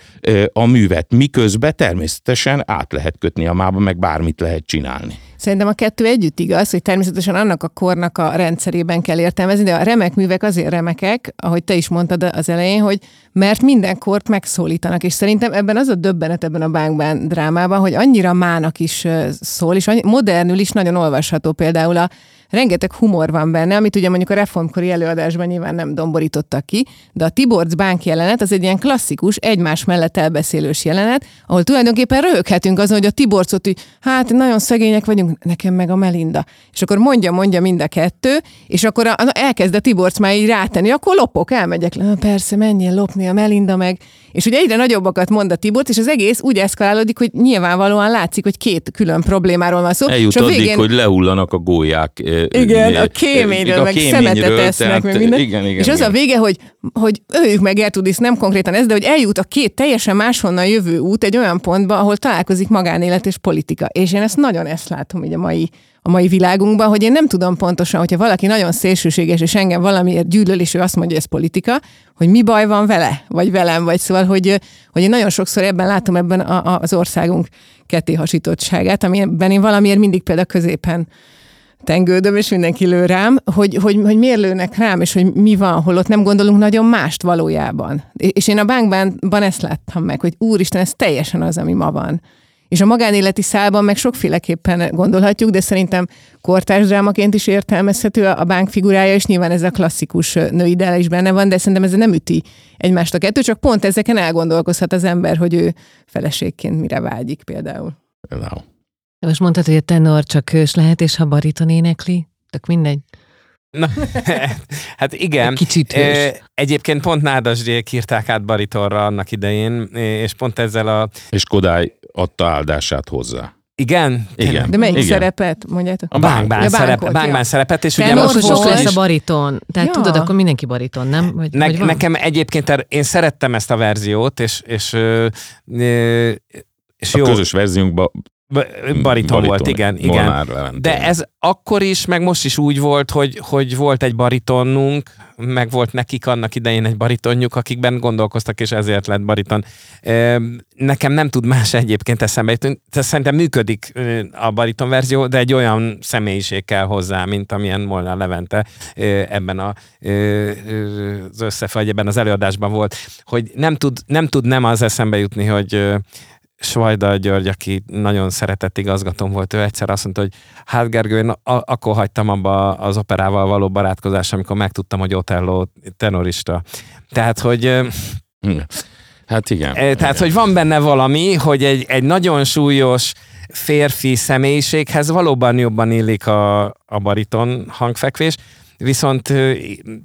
a művet, miközben természetesen át lehet kötni a mába, meg bármit lehet csinálni. Szerintem a kettő együtt igaz, hogy természetesen annak a kornak a rendszerében kell értelmezni, de a remek művek azért remekek, ahogy te is mondtad az elején, hogy mert minden kort megszólítanak, és szerintem ebben az a döbbenet ebben a bánkban drámában, hogy annyira mának is szól, és modernül is nagyon olvasható. Például a rengeteg humor van benne, amit ugye mondjuk a reformkori előadásban nyilván nem domborítottak ki, de a Tiborcs bánk jelenet az egy ilyen klasszikus, egymás mellett elbeszélős jelenet, ahol tulajdonképpen röhöghetünk azon, hogy a Tiborcot, hogy hát nagyon szegények vagyunk, nekem meg a Melinda. És akkor mondja, mondja mind a kettő, és akkor a, elkezd a Tiborcs már így rátenni, akkor lopok, elmegyek. Na, persze, menjél lopni a Melinda meg. És ugye egyre nagyobbakat mond a Tiborcs, és az egész úgy eszkalálódik, hogy nyilvánvalóan látszik, hogy két külön problémáról van szó. Eljut és a addig, hogy lehullanak a gólyák. Igen, a kéményről, a meg kéményről, szemetet esznek, meg minden. Igen, igen, és az igen. a vége, hogy, hogy öljük meg Gertrudis, nem konkrétan ez, de hogy eljut a két teljesen máshonnan jövő út egy olyan pontba, ahol találkozik magánélet és politika. És én ezt nagyon ezt látom így a mai, a mai világunkban, hogy én nem tudom pontosan, hogyha valaki nagyon szélsőséges, és engem valamiért gyűlöl, és ő azt mondja, hogy ez politika, hogy mi baj van vele, vagy velem, vagy szóval, hogy, hogy én nagyon sokszor ebben látom ebben a, a, az országunk kettéhasítottságát, amiben én valamiért mindig például középen tengődöm, és mindenki lő rám, hogy, hogy, hogy miért lőnek rám, és hogy mi van, holott nem gondolunk nagyon mást valójában. És én a bánkban ezt láttam meg, hogy úristen, ez teljesen az, ami ma van. És a magánéleti szálban meg sokféleképpen gondolhatjuk, de szerintem kortárs drámaként is értelmezhető a bánk figurája, és nyilván ez a klasszikus női is benne van, de szerintem ez nem üti egymást a kettő, csak pont ezeken elgondolkozhat az ember, hogy ő feleségként mire vágyik például. Például. Most mondtad, hogy a tenor csak hős lehet, és ha bariton énekli, tök mindegy. Na, hát igen. Kicsit hős. Egyébként pont Nádasdék írták át baritonra annak idején, és pont ezzel a És Kodály adta áldását hozzá. Igen? Igen. De melyik Igen. szerepet, mondjátok? A Bánkbán, szerep, bánkbán szerepet, és ugye Tenor most, Most, most lesz a bariton. Tehát Ja. tudod, akkor mindenki bariton, nem? Vagy, ne, vagy van? nekem egyébként er- én szerettem ezt a verziót, és, és, ö, és A jó, közös verziónkban ba- bariton volt, igen, igen. De ez akkor is, meg most is úgy volt, hogy, hogy volt egy baritonnunk, meg volt nekik annak idején egy baritonjuk, akikben gondolkoztak, és ezért lett bariton. Nekem nem tud más egyébként eszembe jutni. Szerintem működik a bariton verzió, de egy olyan személyiség kell hozzá, mint amilyen Molnár Levente ebben a, az összefe, vagy ebben az előadásban volt, hogy nem tud nem, tud nem az eszembe jutni, hogy Svajda György, aki nagyon szeretett igazgatóm volt, ő egyszer azt mondta, hogy hát Gergő, én a- akkor hagytam abba az operával való barátkozást, amikor megtudtam, hogy Otello tenorista. Tehát, hogy, Hát igen. eh, tehát, hogy van benne valami, hogy egy, egy nagyon súlyos férfi személyiséghez valóban jobban illik a, a bariton hangfekvés, Viszont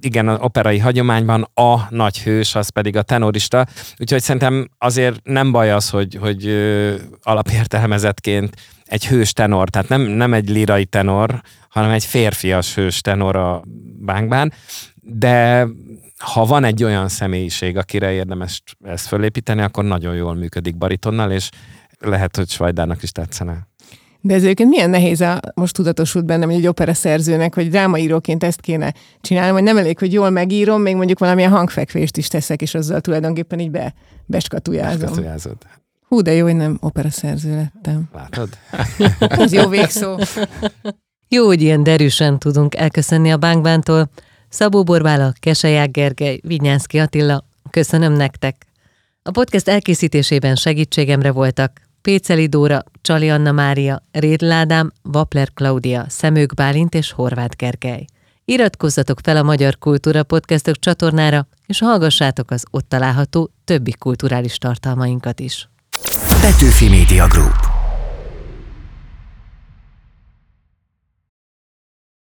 igen, az operai hagyományban a nagy hős, az pedig a tenorista, úgyhogy szerintem azért nem baj az, hogy, hogy alapértelmezetként egy hős tenor, tehát nem, nem egy lirai tenor, hanem egy férfias hős tenor a bánkbán, de ha van egy olyan személyiség, akire érdemes ezt fölépíteni, akkor nagyon jól működik baritonnal, és lehet, hogy Svajdának is tetszene. De ez egyébként milyen nehéz a, most tudatosult bennem, hogy egy opera szerzőnek, vagy drámaíróként ezt kéne csinálnom, hogy nem elég, hogy jól megírom, még mondjuk valamilyen hangfekvést is teszek, és azzal tulajdonképpen így be, beskatujázom. Katujázod. Hú, de jó, hogy nem opera szerző lettem. Látod? Ez jó végszó. Jó, hogy ilyen derűsen tudunk elköszönni a bánkbántól. Szabó Borbála, Keseják Gergely, Vinyánszki Attila, köszönöm nektek. A podcast elkészítésében segítségemre voltak Péceli Dóra, Csali Anna Mária, Rédl Ádám, Vapler Klaudia, Szemők Bálint és Horváth Gergely. Iratkozzatok fel a Magyar Kultúra Podcastok csatornára, és hallgassátok az ott található többi kulturális tartalmainkat is. Petőfi Media Group.